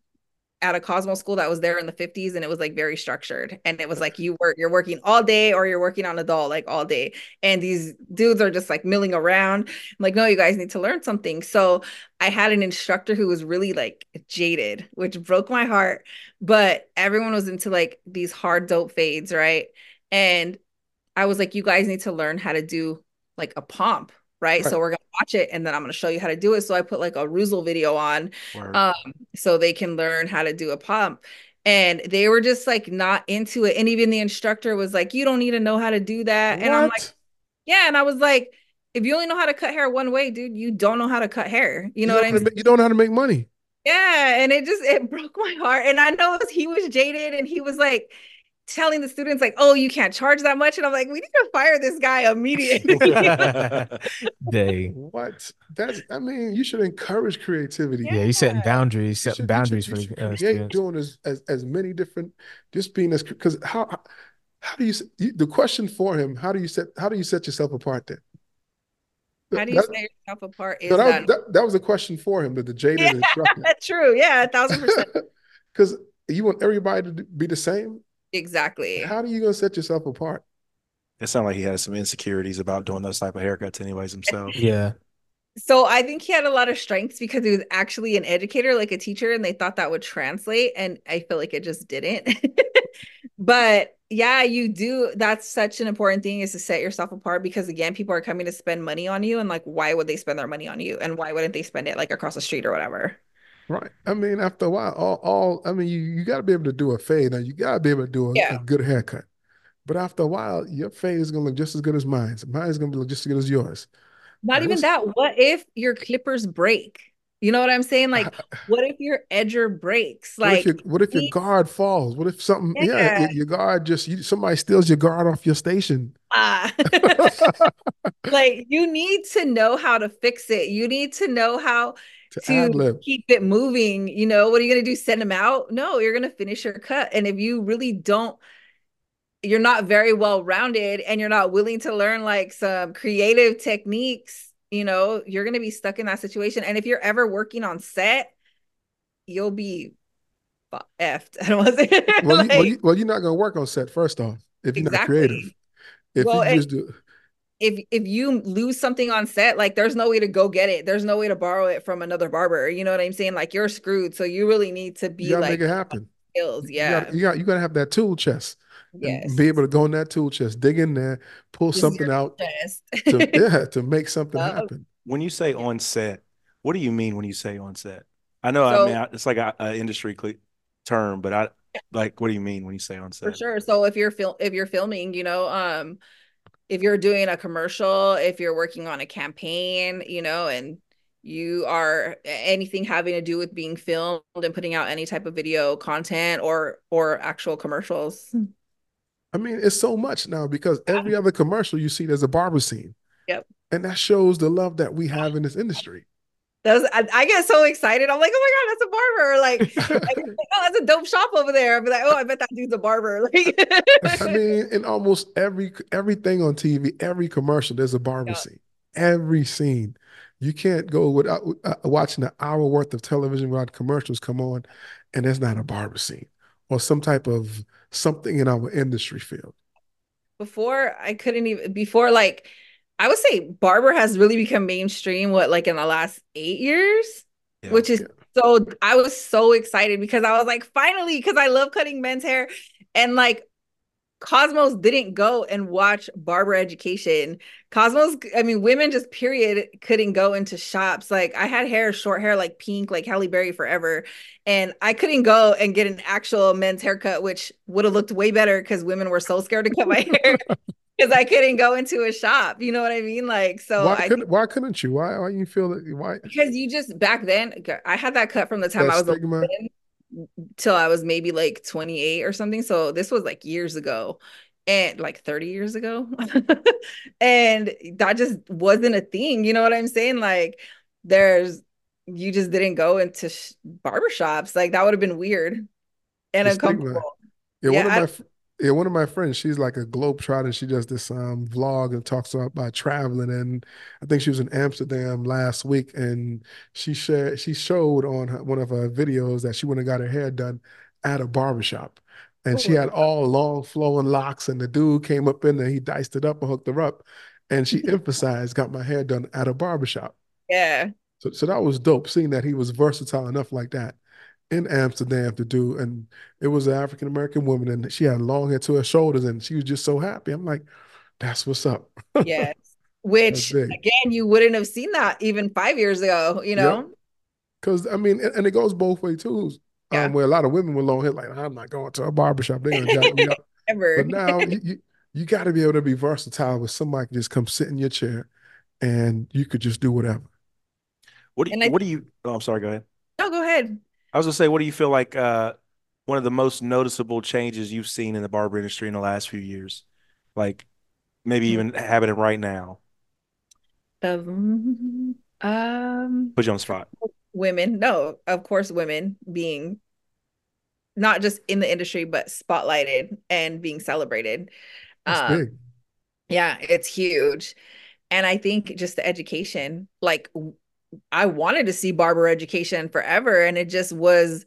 at a Cosmo school that was there in the 50s and it was like very structured and it was like you work you're working all day or you're working on a doll like all day and these dudes are just like milling around. I'm like no you guys need to learn something. So I had an instructor who was really like jaded which broke my heart but everyone was into like these hard dope fades right? And I was like you guys need to learn how to do like a pomp right, Right. so we're gonna watch it and then I'm gonna show you how to do it. So I put like a Ruzel video on um so they can learn how to do a pump. And they were just like not into it. And even the instructor was like you don't need to know how to do that. And i'm like yeah. And i was like if you only know how to cut hair one way dude you don't know how to cut hair. You know what I mean? know how to saying make- you don't know how to make money. yeah and it just it broke my heart. And i know was, he was jaded and he was like telling the students like oh you can't charge that much and i'm like we need to fire this guy immediately They What? That's I mean, you should encourage creativity. yeah, he's setting Yeah. boundaries, You setting should- you boundaries should- for you the should uh, create students. doing as, as as many different just being as because how how do you the question for him how do you set how do you set yourself apart then how do you That- set yourself apart is that, that, was, that, that was a question for him that the jaded Yeah. instructor true yeah a thousand percent because you want everybody to be the same exactly how do you going to set yourself apart It sounded like he had some insecurities about doing those type of haircuts anyways himself. Yeah. So I think he had a lot of strengths because he was actually an educator, like a teacher, and they thought that would translate. And I feel like it just didn't. but yeah, you do. That's such an important thing is to set yourself apart because again, people are coming to spend money on you. And like, why would they spend their money on you? And why wouldn't they spend it like across the street or whatever? Right i mean after a while all, all i mean you, you got to be able to do a fade now you got to be able to do a, Yeah. a good haircut But after a while, your fade is gonna look just as good as mine's. Mine is gonna look just as good as yours. Not even that. What if your clippers break? You know what I'm saying? Like, what if your edger breaks? what if your Like, what if your guard falls? What if something? Yeah, yeah. your, guard just you, somebody steals your guard off your station. ah. like you need to know how to fix it. You need to know how to to keep it moving. You know, what are you going to do? Send them out? No, you're going to finish your cut. And if you really don't, you're not very well rounded and you're not willing to learn like some creative techniques, you know, you're going to be stuck in that situation. And if you're ever working on set, you'll be effed. I don't want to say. Well, you, well, you, well, you're not gonna work on set first off if you're not creative. If Well, you just do, if if you lose something on set, like there's no way to go get it. There's no way to borrow it from another barber. You know what I'm saying? Like you're screwed. So you really need to be you gotta like make it happen. skills. Yeah. you got you gotta have that tool chest yes. be able to go in that tool chest, dig in there, pull Use something out chest. to yeah to make something Yup. happen. When you say on set, what do you mean when you say on set? I know, I mean, I- it's like a, a industry cle term, but I like, what do you mean when you say on set? For set? sure. So if you're film if you're filming, you know, um, if you're doing a commercial, if you're working on a campaign, you know, and you are anything having to do with being filmed and putting out any type of video content or or actual commercials. I mean, it's so much now because every other commercial you see, there's a barber scene. Yep. And that shows the love that we have in this industry. That's I, I get so excited. I'm like, oh my god, that's a barber! Like, like, oh, that's a dope shop over there. Be like, oh, I bet that dude's a barber. Like, I mean, in almost every everything on TV, every commercial, there's a barber Yeah. scene. Every scene. You can't go without uh, watching an hour worth of television without commercials come on, and there's not a barber scene or some type of something in our industry field. before I couldn't even before like I would say barber has really become mainstream. What like in the last eight years, Yeah. which is Yeah. so I was so excited because I was like, finally, because I love cutting men's hair, and like. Cosmos didn't go and watch barber education. Cosmos, I mean, women just period couldn't go into shops. Like I had hair, short hair, like pink, like Halle Berry forever. And I couldn't go and get an actual men's haircut, which would have looked way better because women were so scared to cut my hair because I couldn't go into a shop. You know what I mean? Like, so why I couldn't why couldn't you? Why why you feel that why because you just back then I had that cut from the time I was stigma? 11 till I was maybe like 28 or something. So this was like years ago and like 30 years ago. and that just wasn't a thing. You know what I'm saying? Like there's you just didn't go into sh- barbershops. Like that would have been weird and The stigma. uncomfortable. Yeah, Yeah, one of I- my fr- yeah, one of my friends, she's like a globetrotter. She does this um vlog and talks about, traveling. And I think she was in Amsterdam last week, and she shared she showed on her, one of her videos that she went and got her hair done at a barbershop. And she Oh, had all long flowing locks, and the dude came up in there, he diced it up and hooked her up. And she emphasized, got my hair done at a barbershop. Yeah. So, so that was dope, seeing that he was versatile enough like that in Amsterdam to do. And it was an African American woman, and she had long hair to her shoulders, and she was just so happy. I'm like, that's what's up. Yes. Which again, you wouldn't have seen that even five years ago, you know? Because I mean, and, and it goes both ways too. Yeah. Um, where a lot of women with long hair, like, I'm not going to a barbershop. They're gonna jack me up. Ever. But now you, you, you got to be able to be versatile with somebody can just come sit in your chair and you could just do whatever. What do you, I- what do you, oh, I'm sorry, go ahead. No, go ahead. I was gonna say, what do you feel like uh, one of the most noticeable changes you've seen in the barber industry in the last few years? Like maybe even happening right now. Um, um, Put you on the spot. women. No, of course, women being not just in the industry, but spotlighted and being celebrated. That's Um, big. yeah, it's huge. And I think just the education, like w- I wanted to see barber education forever, and it just was.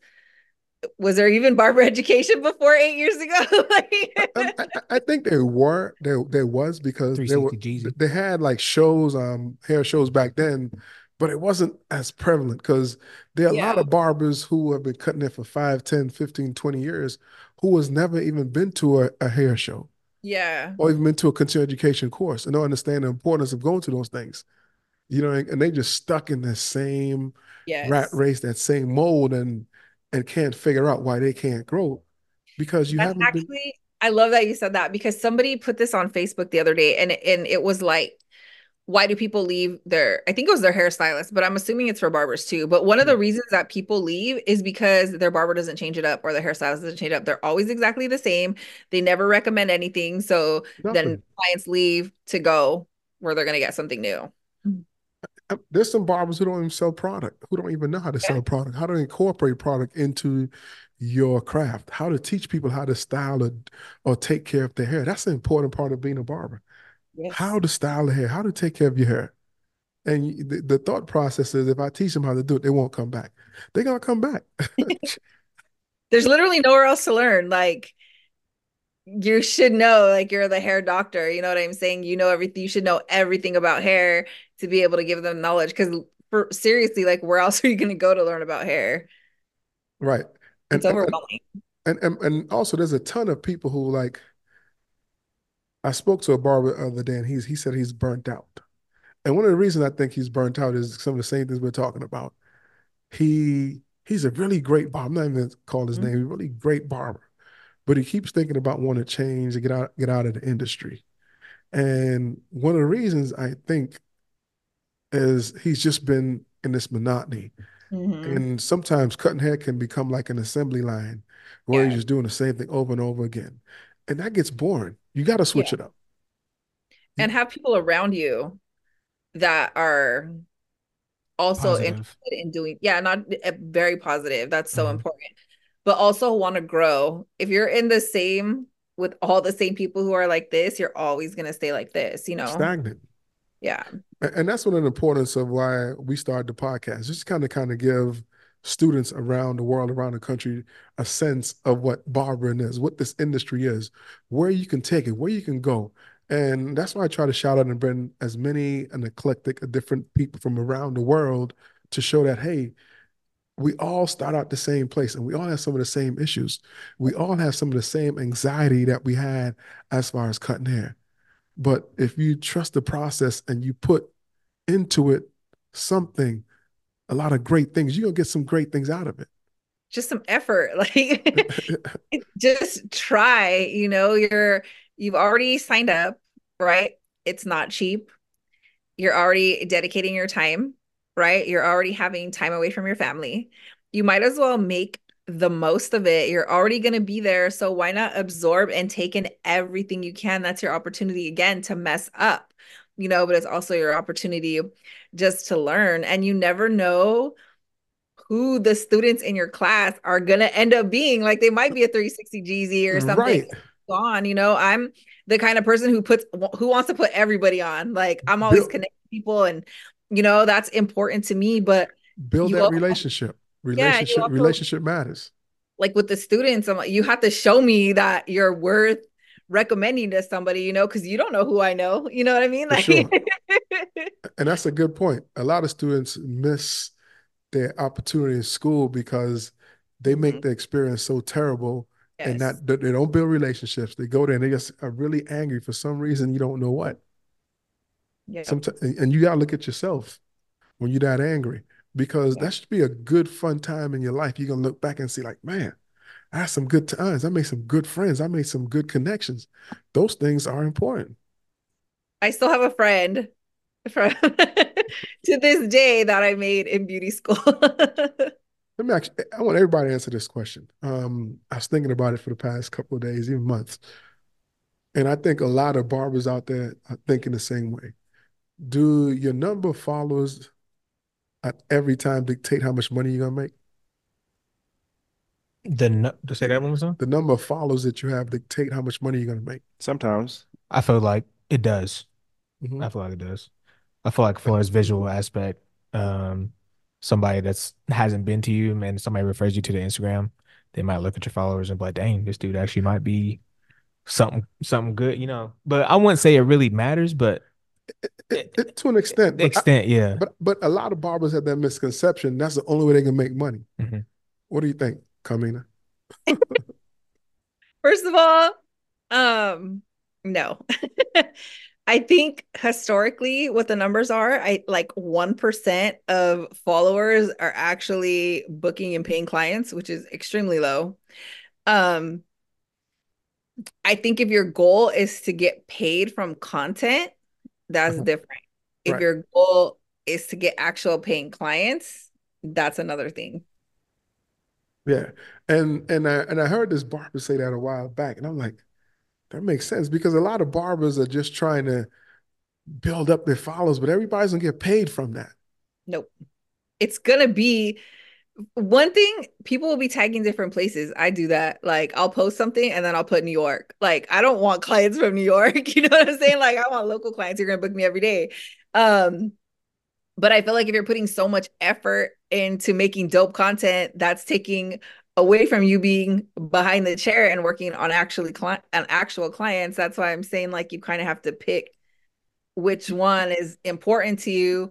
Was there even barber education before eight years ago? Like, I, I, I think there were there there was because there were 360 Jeezy. they had like shows um hair shows back then, but it wasn't as prevalent because there are a lot of barbers who have been cutting it for 5, 10, 15, 20 years who has never even been to a, a hair show yeah, or even been to a continuing education course and don't understand the importance of going to those things. You know, and, they just stuck in the same rat race, that same mold and and can't figure out why they can't grow because you That's haven't been actually I love that you said that because somebody put this on Facebook the other day and and it was like why do people leave their I think it was their hairstylist, but I'm assuming it's for barbers too. But one of the mm-hmm. reasons that people leave is because their barber doesn't change it up or the hairstylist doesn't change it up. They're always exactly the same. They never recommend anything. So Nothing. then clients leave to go where they're gonna get something new. There's some barbers who don't even sell product, who don't even know how to sell product, how to incorporate product into your craft, how to teach people how to style or, or take care of their hair. That's an important part of being a barber. Yes. How to style the hair, how to take care of your hair. And the, the thought process is if I teach them how to do it, they won't come back. They're gonna come back. There's literally nowhere else to learn. Like you should know, like you're the hair doctor. You know what I'm saying? You know everything. You should know everything about hair to be able to give them knowledge. Because for seriously, like where else are you going to go to learn about hair? Right. And, It's and, overwhelming. and, and, and also there's a ton of people who like I spoke to a barber the other day and he's he said he's burnt out. And one of the reasons I think he's burnt out is some of the same things we're talking about. He he's a really great barber. I'm not even call his Mhm. name, he's a really great barber. But he keeps thinking about wanting to change and get out get out of the industry. And one of the reasons I think is he's just been in this monotony. Mhm. And sometimes cutting hair can become like an assembly line where Yeah. you're just doing the same thing over and over again. And that gets boring. You got to switch it up. And have people around you that are also Positive. interested in doing, yeah, not uh, very positive. That's so Mhm. important. But also want to grow. If you're in the same with all the same people who are like this, you're always going to stay like this, you know? Stagnant. Yeah. And that's one of the importance of why we started the podcast. Just kind of kind of give students around the world, around the country, a sense of what barbering is, what this industry is, where you can take it, where you can go. And that's why I try to shout out and bring as many an eclectic different people from around the world to show that, hey, we all start out the same place and we all have some of the same issues. We all have some of the same anxiety that we had as far as cutting hair. But if you trust the process and you put into it something, a lot of great things, you're gonna get some great things out of it. Just some effort. Like just try, you know, you're you've already signed up, right? It's not cheap. You're already dedicating your time, right? You're already having time away from your family. You might as well make the most of it. You're already going to be there, so why not absorb and take in everything you can? That's your opportunity again to mess up, you know, but it's also your opportunity just to learn. And you never know who the students in your class are gonna end up being. Like they might be a 360 Jeezy or something Right. on. You know, I'm the kind of person who puts who wants to put everybody on. Like I'm always connecting people, and you know that's important to me. But Build that also- relationship. Yeah, Relationship, also- relationship matters. like with the students, I'm like, you have to show me that you're worth recommending to somebody. You know, because you don't know who I know. You know what I mean? Like, sure. And that's a good point. A lot of students miss their opportunity in school because they make Mhm. the experience so terrible and yes. that that they don't build relationships. They go there and they just are really angry for some reason. You don't know what. Yeah. Sometimes, and you gotta look at yourself when you're that angry because Yeah. that should be a good, fun time in your life. You're gonna look back and see, like, man, I had some good times. I made some good friends. I made some good connections. Those things are important. I still have a friend from to this day that I made in beauty school. Let me actually, I want everybody to answer this question. Um, I was thinking about it for the past couple of days, even months. And I think a lot of barbers out there are thinking the same way. Do your number of followers at every time dictate how much money you're gonna make? The no, to say that one more time. The number of followers that you have dictate how much money you're gonna make. Sometimes. I feel like it does. Mhm. I feel like it does. I feel like for its visual aspect, um, somebody that's hasn't been to you and somebody refers you to the Instagram, they might look at your followers and be like, dang, this dude actually might be something something good, you know. But I wouldn't say it really matters, but It, it- to an extent, the but I- extent, yeah. but but a lot of barbers have that misconception. That's the only way they can make money. Mhm. What do you think, Carmina? First of all, um, no. I think historically what the numbers are, I like 1% of followers are actually booking and paying clients, which is extremely low. Um, I think if your goal is to get paid from content, that's Uh-huh. different. If Right. your goal is to get actual paying clients, that's another thing. Yeah. And and I and I heard this barber say that a while back, and I'm like, that makes sense because a lot of barbers are just trying to build up their followers, but everybody's gonna get paid from that. Nope. It's gonna be one thing, people will be tagging different places. I do that. Like I'll post something and then I'll put New York. Like I don't want clients from New York. You know what I'm saying? Like I want local clients who are gonna book me every day. Um, but I feel like if you're putting so much effort into making dope content, that's taking away from you being behind the chair and working on actually client on actual clients. That's why I'm saying like you kind of have to pick which one is important to you.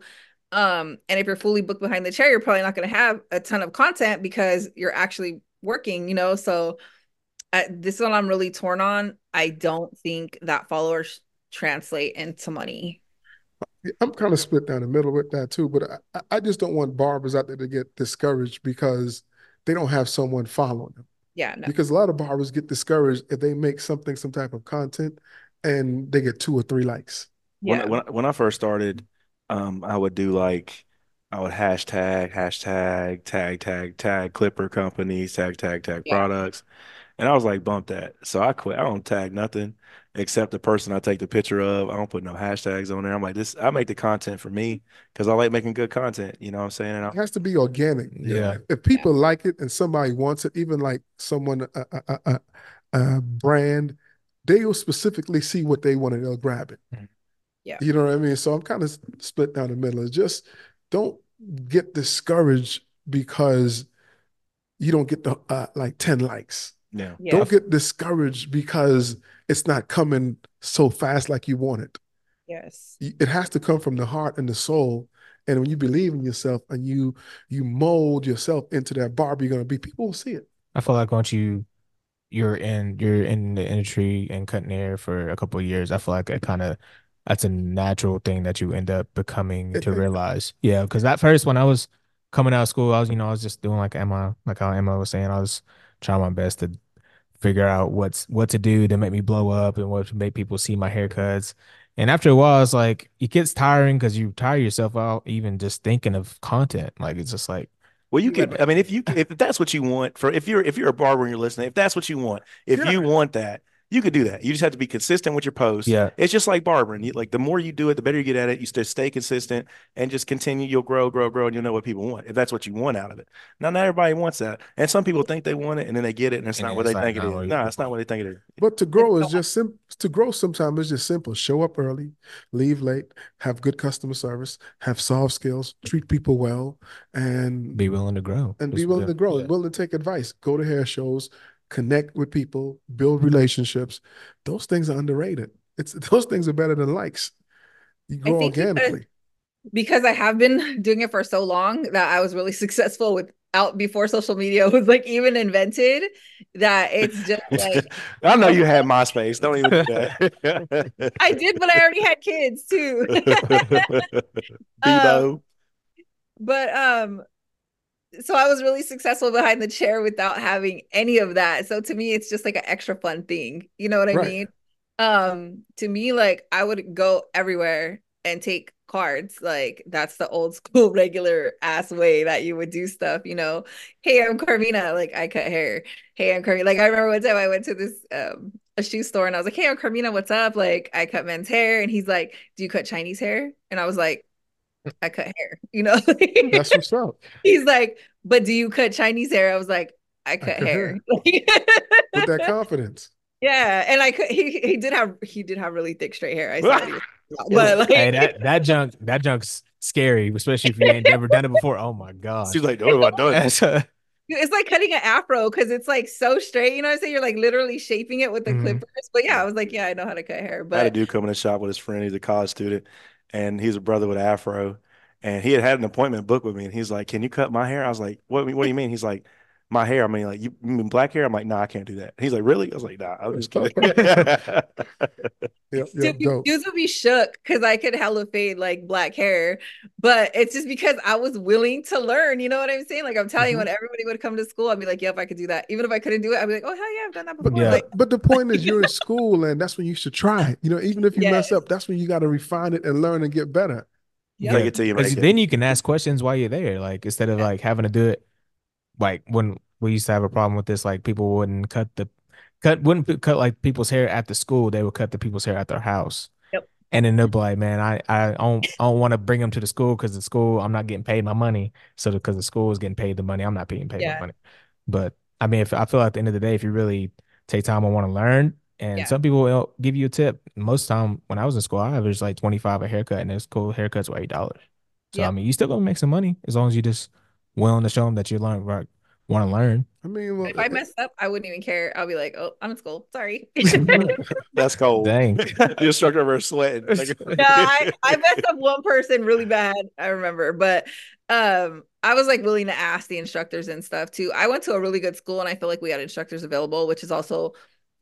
Um, and if you're fully booked behind the chair, you're probably not going to have a ton of content because you're actually working, you know. So uh, this is what I'm really torn on. I don't think that followers translate into money. I'm kind of split down the middle with that too, but I, I just don't want barbers out there to get discouraged because they don't have someone following them. Yeah, no. Because a lot of barbers get discouraged if they make something, some type of content, and they get two or three likes. Yeah. When, when when I first started, um, I would do like I would hashtag, hashtag, tag, tag, tag Clipper companies, tag, tag, tag Yeah. products. And I was like, bump that. So I quit. I don't tag nothing except the person I take the picture of. I don't put no hashtags on there. I'm like, this, I make the content for me because I like making good content. You know what I'm saying? And I, It has to be organic. Yeah. If people like it and somebody wants it, even like someone a, a, a, a brand, they will specifically see what they want and they'll grab it. Mhm. Yeah. You know what I mean? So I'm kind of split down the middle. It's just don't get discouraged because you don't get the uh, like 10 likes. yeah. Yeah. Don't get discouraged because it's not coming so fast like you want it. Yes. it has to come from the heart and the soul. And when you believe in yourself and you you mold yourself into that barber you're gonna be, people will see it. I feel like once you you're in you're in the industry and cutting hair for a couple of years, I feel like it kind of that's a natural thing that you end up becoming to realize. Yeah, because at first when I was coming out of school, I was you know I was just doing like Emma, like how Emma was saying, I was trying my best to figure out what's what to do to make me blow up and what to make people see my haircuts. And after a while, it's like it gets tiring because you tire yourself out even just thinking of content. Like it's just like Well, you could. I mean, if you if that's what you want for if you're if you're a barber and you're listening, if that's what you want, if Yeah. you want that, you could do that. You just have to be consistent with your posts. Yeah. It's just like barbering. You, like the more you do it, the better you get at it. You stay stay consistent and just continue. You'll grow, grow, grow, and you'll know what people want if that's what you want out of it. Now, not everybody wants that, and some people think they want it, and then they get it, and it's And not then what they like, think it no, is. No, it's not what they think it is. But to grow is just simple. To grow sometimes it's just simple. Show up early, leave late, have good customer service, have soft skills, treat people well, and be willing to grow and Just- be willing yeah. to grow, Yeah. willing to take advice, go to hair shows, connect with people, build relationships. Those things are underrated. It's those things are better than likes. You grow think because- organically. because I have been doing it for so long that I was really successful without before social media was like even invented that it's just like I know you had MySpace. Don't even do that. I did, but I already had kids too. Bebo. but um so I was really successful behind the chair without having any of that. So to me it's just like an extra fun thing. You know what I Right. mean? Um to me like I would go everywhere and take cards. Like that's the old school regular ass way that you would do stuff, you know. Hey, I'm Carmina, like I cut hair. Hey, I'm Carmina. Like I remember one time I went to this um a shoe store and I was like, "Hey, I'm Carmina, what's up?" Like I cut men's hair and he's like, "Do you cut Chinese hair?" And I was like, "I cut hair." You know? That's what's up. He's like, "But do you cut Chinese hair?" I was like, "I cut cut hair." With that confidence. Yeah, and I could he he did have he did have really thick straight hair. I saw it. but like hey, that that junk that junk's scary, especially if you ain't never done it before. Oh my god. She's like, oh, I done. It's like cutting an afro because it's like so straight. You know what I'm saying? You're like literally shaping it with the Mhm. clippers. But yeah, I was like, yeah, I know how to cut hair. But I had a But dude come in the shop with his friend. He's a college student, and he's a brother with afro. And he had had an appointment booked with me, and he's like, "Can you cut my hair?" I was like, "What? What do you mean?" He's like, my hair. I mean, like you, you mean black hair? I'm like, nah, I can't do that. He's like, really? I was like, nah, I was just kidding. Yep, Dude, yep, dope. dudes would be shook because I could hella fade like black hair, but it's just because I was willing to learn. You know what I'm saying? Like I'm telling you, Mhm. when everybody would come to school, I'd be like, "Yep, I could do that." Even if I couldn't do it, I'd be like, "Oh hell yeah, I've done that But, before." Yeah. Like, but the point is, you're in school, and that's when you should try it. You know, even if you mess up, that's when you got to refine it and learn and get better. You gotta get to you, Because make it. then you can ask questions while you're there, like instead of Yeah. like having to do it. Like when we used to have a problem with this, like people wouldn't cut the cut wouldn't cut like people's hair at the school. They would cut the people's hair at their house. Yep. And then they'll be like, "Man, I I don't I don't want to bring them to the school because the school I'm not getting paid my money. So because the school is getting paid the money, I'm not being paid Yeah. my money. But I mean, if I feel at the end of the day, if you really take time and want to learn, and Yeah. some people will give you a tip. Most time when I was in school, I averaged like 25 a haircut, and it's cool haircuts were eight dollars. So I mean, you still gonna make some money as long as you just willing to show them that you learn right, want to learn. I mean, well, if I messed up, I wouldn't even care. I'll be like, "Oh, I'm in school. Sorry." That's cold. Dang. the instructor over there sweating. No, I, I messed up one person really bad. I remember, but um, I was like willing to ask the instructors and stuff too. I went to a really good school, and I feel like we had instructors available, which is also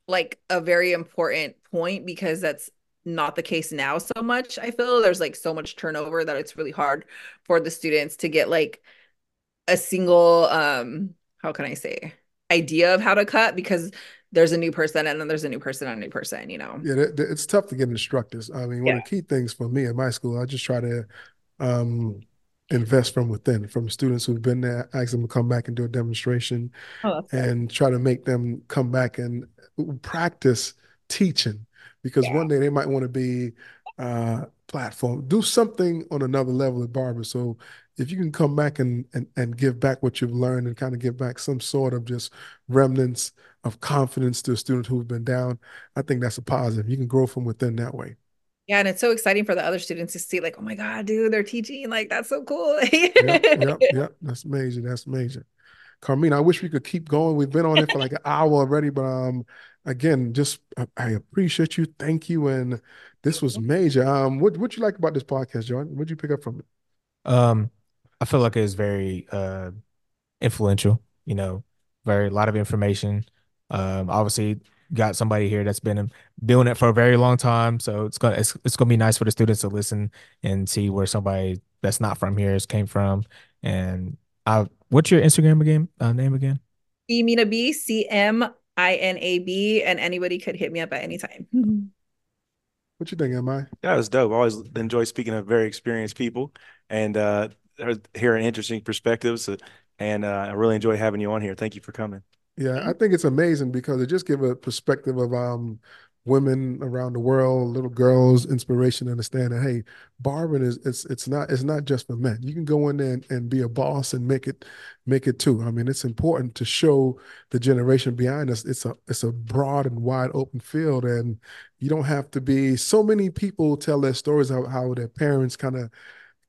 like a very important point because that's not the case now so much. I feel there's like so much turnover that it's really hard for the students to get like a single um how can I say idea of how to cut because there's a new person and then there's a new person and a new person, you know. Yeah, it's tough to get instructors. I mean, one Yeah. of the key things for me in my school, I just try to um, invest from within, from students who've been there, ask them to come back and do a demonstration, Oh, and try to make them come back and practice teaching. Because Yeah. one day they might want to be uh, platform, do something on another level at Barber. So if you can come back and, and and give back what you've learned and kind of give back some sort of just remnants of confidence to a student who've been down, I think that's a positive. You can grow from within that way. Yeah, and it's so exciting for the other students to see, like, oh my God, dude, they're teaching. Like, that's so cool. Yep, yep, yep. That's major. That's major. Carmina, I wish we could keep going. We've been on it for like an hour already, but um, again, just I, I appreciate you. Thank you, and this was major. Um, what what you like about this podcast, John? What'd you pick up from it? Um, I feel like it's very uh influential, you know, very a lot of information. Um, obviously got somebody here that's been doing it for a very long time, so it's gonna it's, it's gonna be nice for the students to listen and see where somebody that's not from here is came from. And I, what's your Instagram again? Uh, name again? C Mina B, C M I N A B, and anybody could hit me up at any time. What you think, Am I? That was dope. I always enjoy speaking to very experienced people and uh, hearing interesting perspectives. And uh, I really enjoy having you on here. Thank you for coming. Yeah, I think it's amazing because it just give a perspective of um women around the world, little girls, inspiration, understand that hey, barbering is it's it's not it's not just for men. You can go in there and, and be a boss and make it make it too. I mean, it's important to show the generation behind us. It's a it's a broad and wide open field, and you don't have to be. So many people tell their stories of how their parents kind of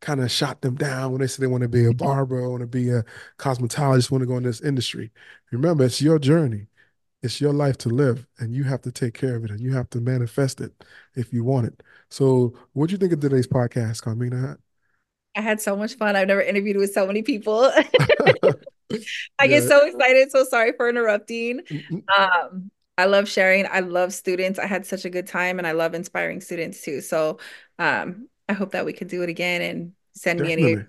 kind of shot them down when they said they want to be a barber, want to be a cosmetologist, want to go in this industry. Remember, it's your journey. It's your life to live, and you have to take care of it, and you have to manifest it if you want it. So, what do you think of today's podcast, Carmina? I had so much fun. I've never interviewed with so many people. I get Yeah. so excited. So sorry for interrupting. Um, I love sharing. I love students. I had such a good time and I love inspiring students too. So um, I hope that we could do it again and send me any. Definitely.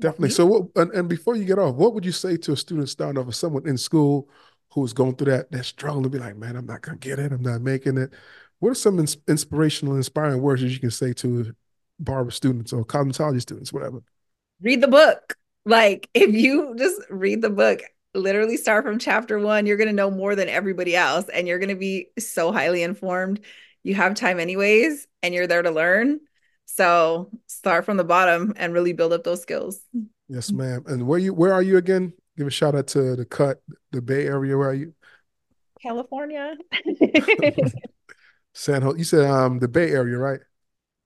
Definitely. So, what, and, and before you get off, what would you say to a student starting off or someone in school who's going through that, that struggle to be like, man, I'm not going to get it. I'm not making it. What are some ins- inspirational, inspiring words that you can say to barber students or cosmetology students, whatever? read the book. Like if you just read the book, literally start from chapter one, you're gonna know more than everybody else, and you're gonna be so highly informed. You have time anyways, and you're there to learn. So start from the bottom and really build up those skills. Yes, ma'am. And where you where are you again? Give a shout out to the cut, the Bay Area. Where are you? California. San Jose. You said um the Bay Area, right?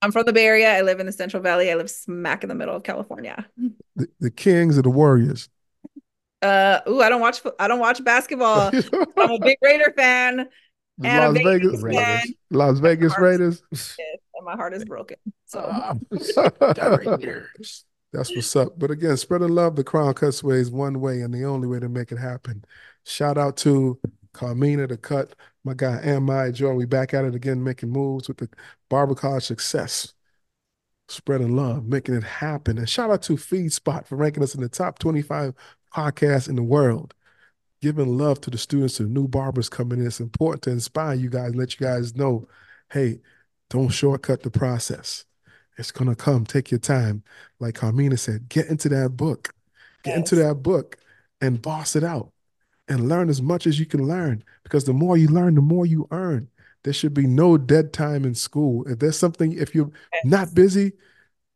I'm from the Bay Area. I live in the Central Valley. I live smack in the middle of California. The, the Kings or the Warriors. Uh, ooh, I don't watch. I don't watch basketball. I'm a big Raider fan, The and a Las Vegas Vegas Raiders. fan, Las Vegas Raiders. And my heart is broken. So Ah. That's what's up. But again, spreading love the Crown Cuts way is one way and the only way to make it happen. Shout out to Carmina the Cut, my guy Am I Joy. We back at it again, making moves with the Barber College success. Spreading love, making it happen. And shout out to FeedSpot for ranking us in the top 25 podcasts in the world. Giving love to the students, to new barbers coming in. It's important to inspire you guys, let you guys know, hey, don't shortcut the process. It's gonna come. Take your time. Like Carmina said, get into that book. Get Yes. into that book and boss it out and learn as much as you can learn. Because the more you learn, the more you earn. There should be no dead time in school. If there's something, if you're not busy,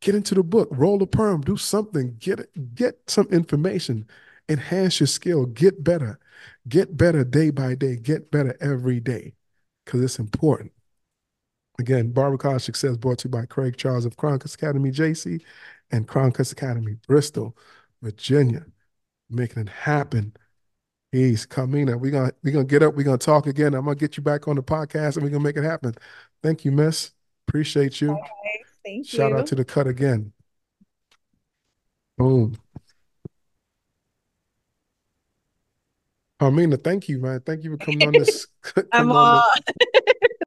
get into the book, roll a perm, do something, get get some information, enhance your skill, get better, get better day by day, get better every day, because it's important. Again, College Success brought to you by Craig Charles of Cronkers Academy, JC, and Cronkers Academy, Bristol, Virginia, making it happen. Peace, Carmina. We're gonna we're gonna get up, we're gonna talk again. I'm gonna get you back on the podcast and we're gonna make it happen. Thank you, miss. Appreciate you. Thank Shout you. out to the cut again. Boom. Carmina, thank you, man. Thank you for coming on this. I'm on all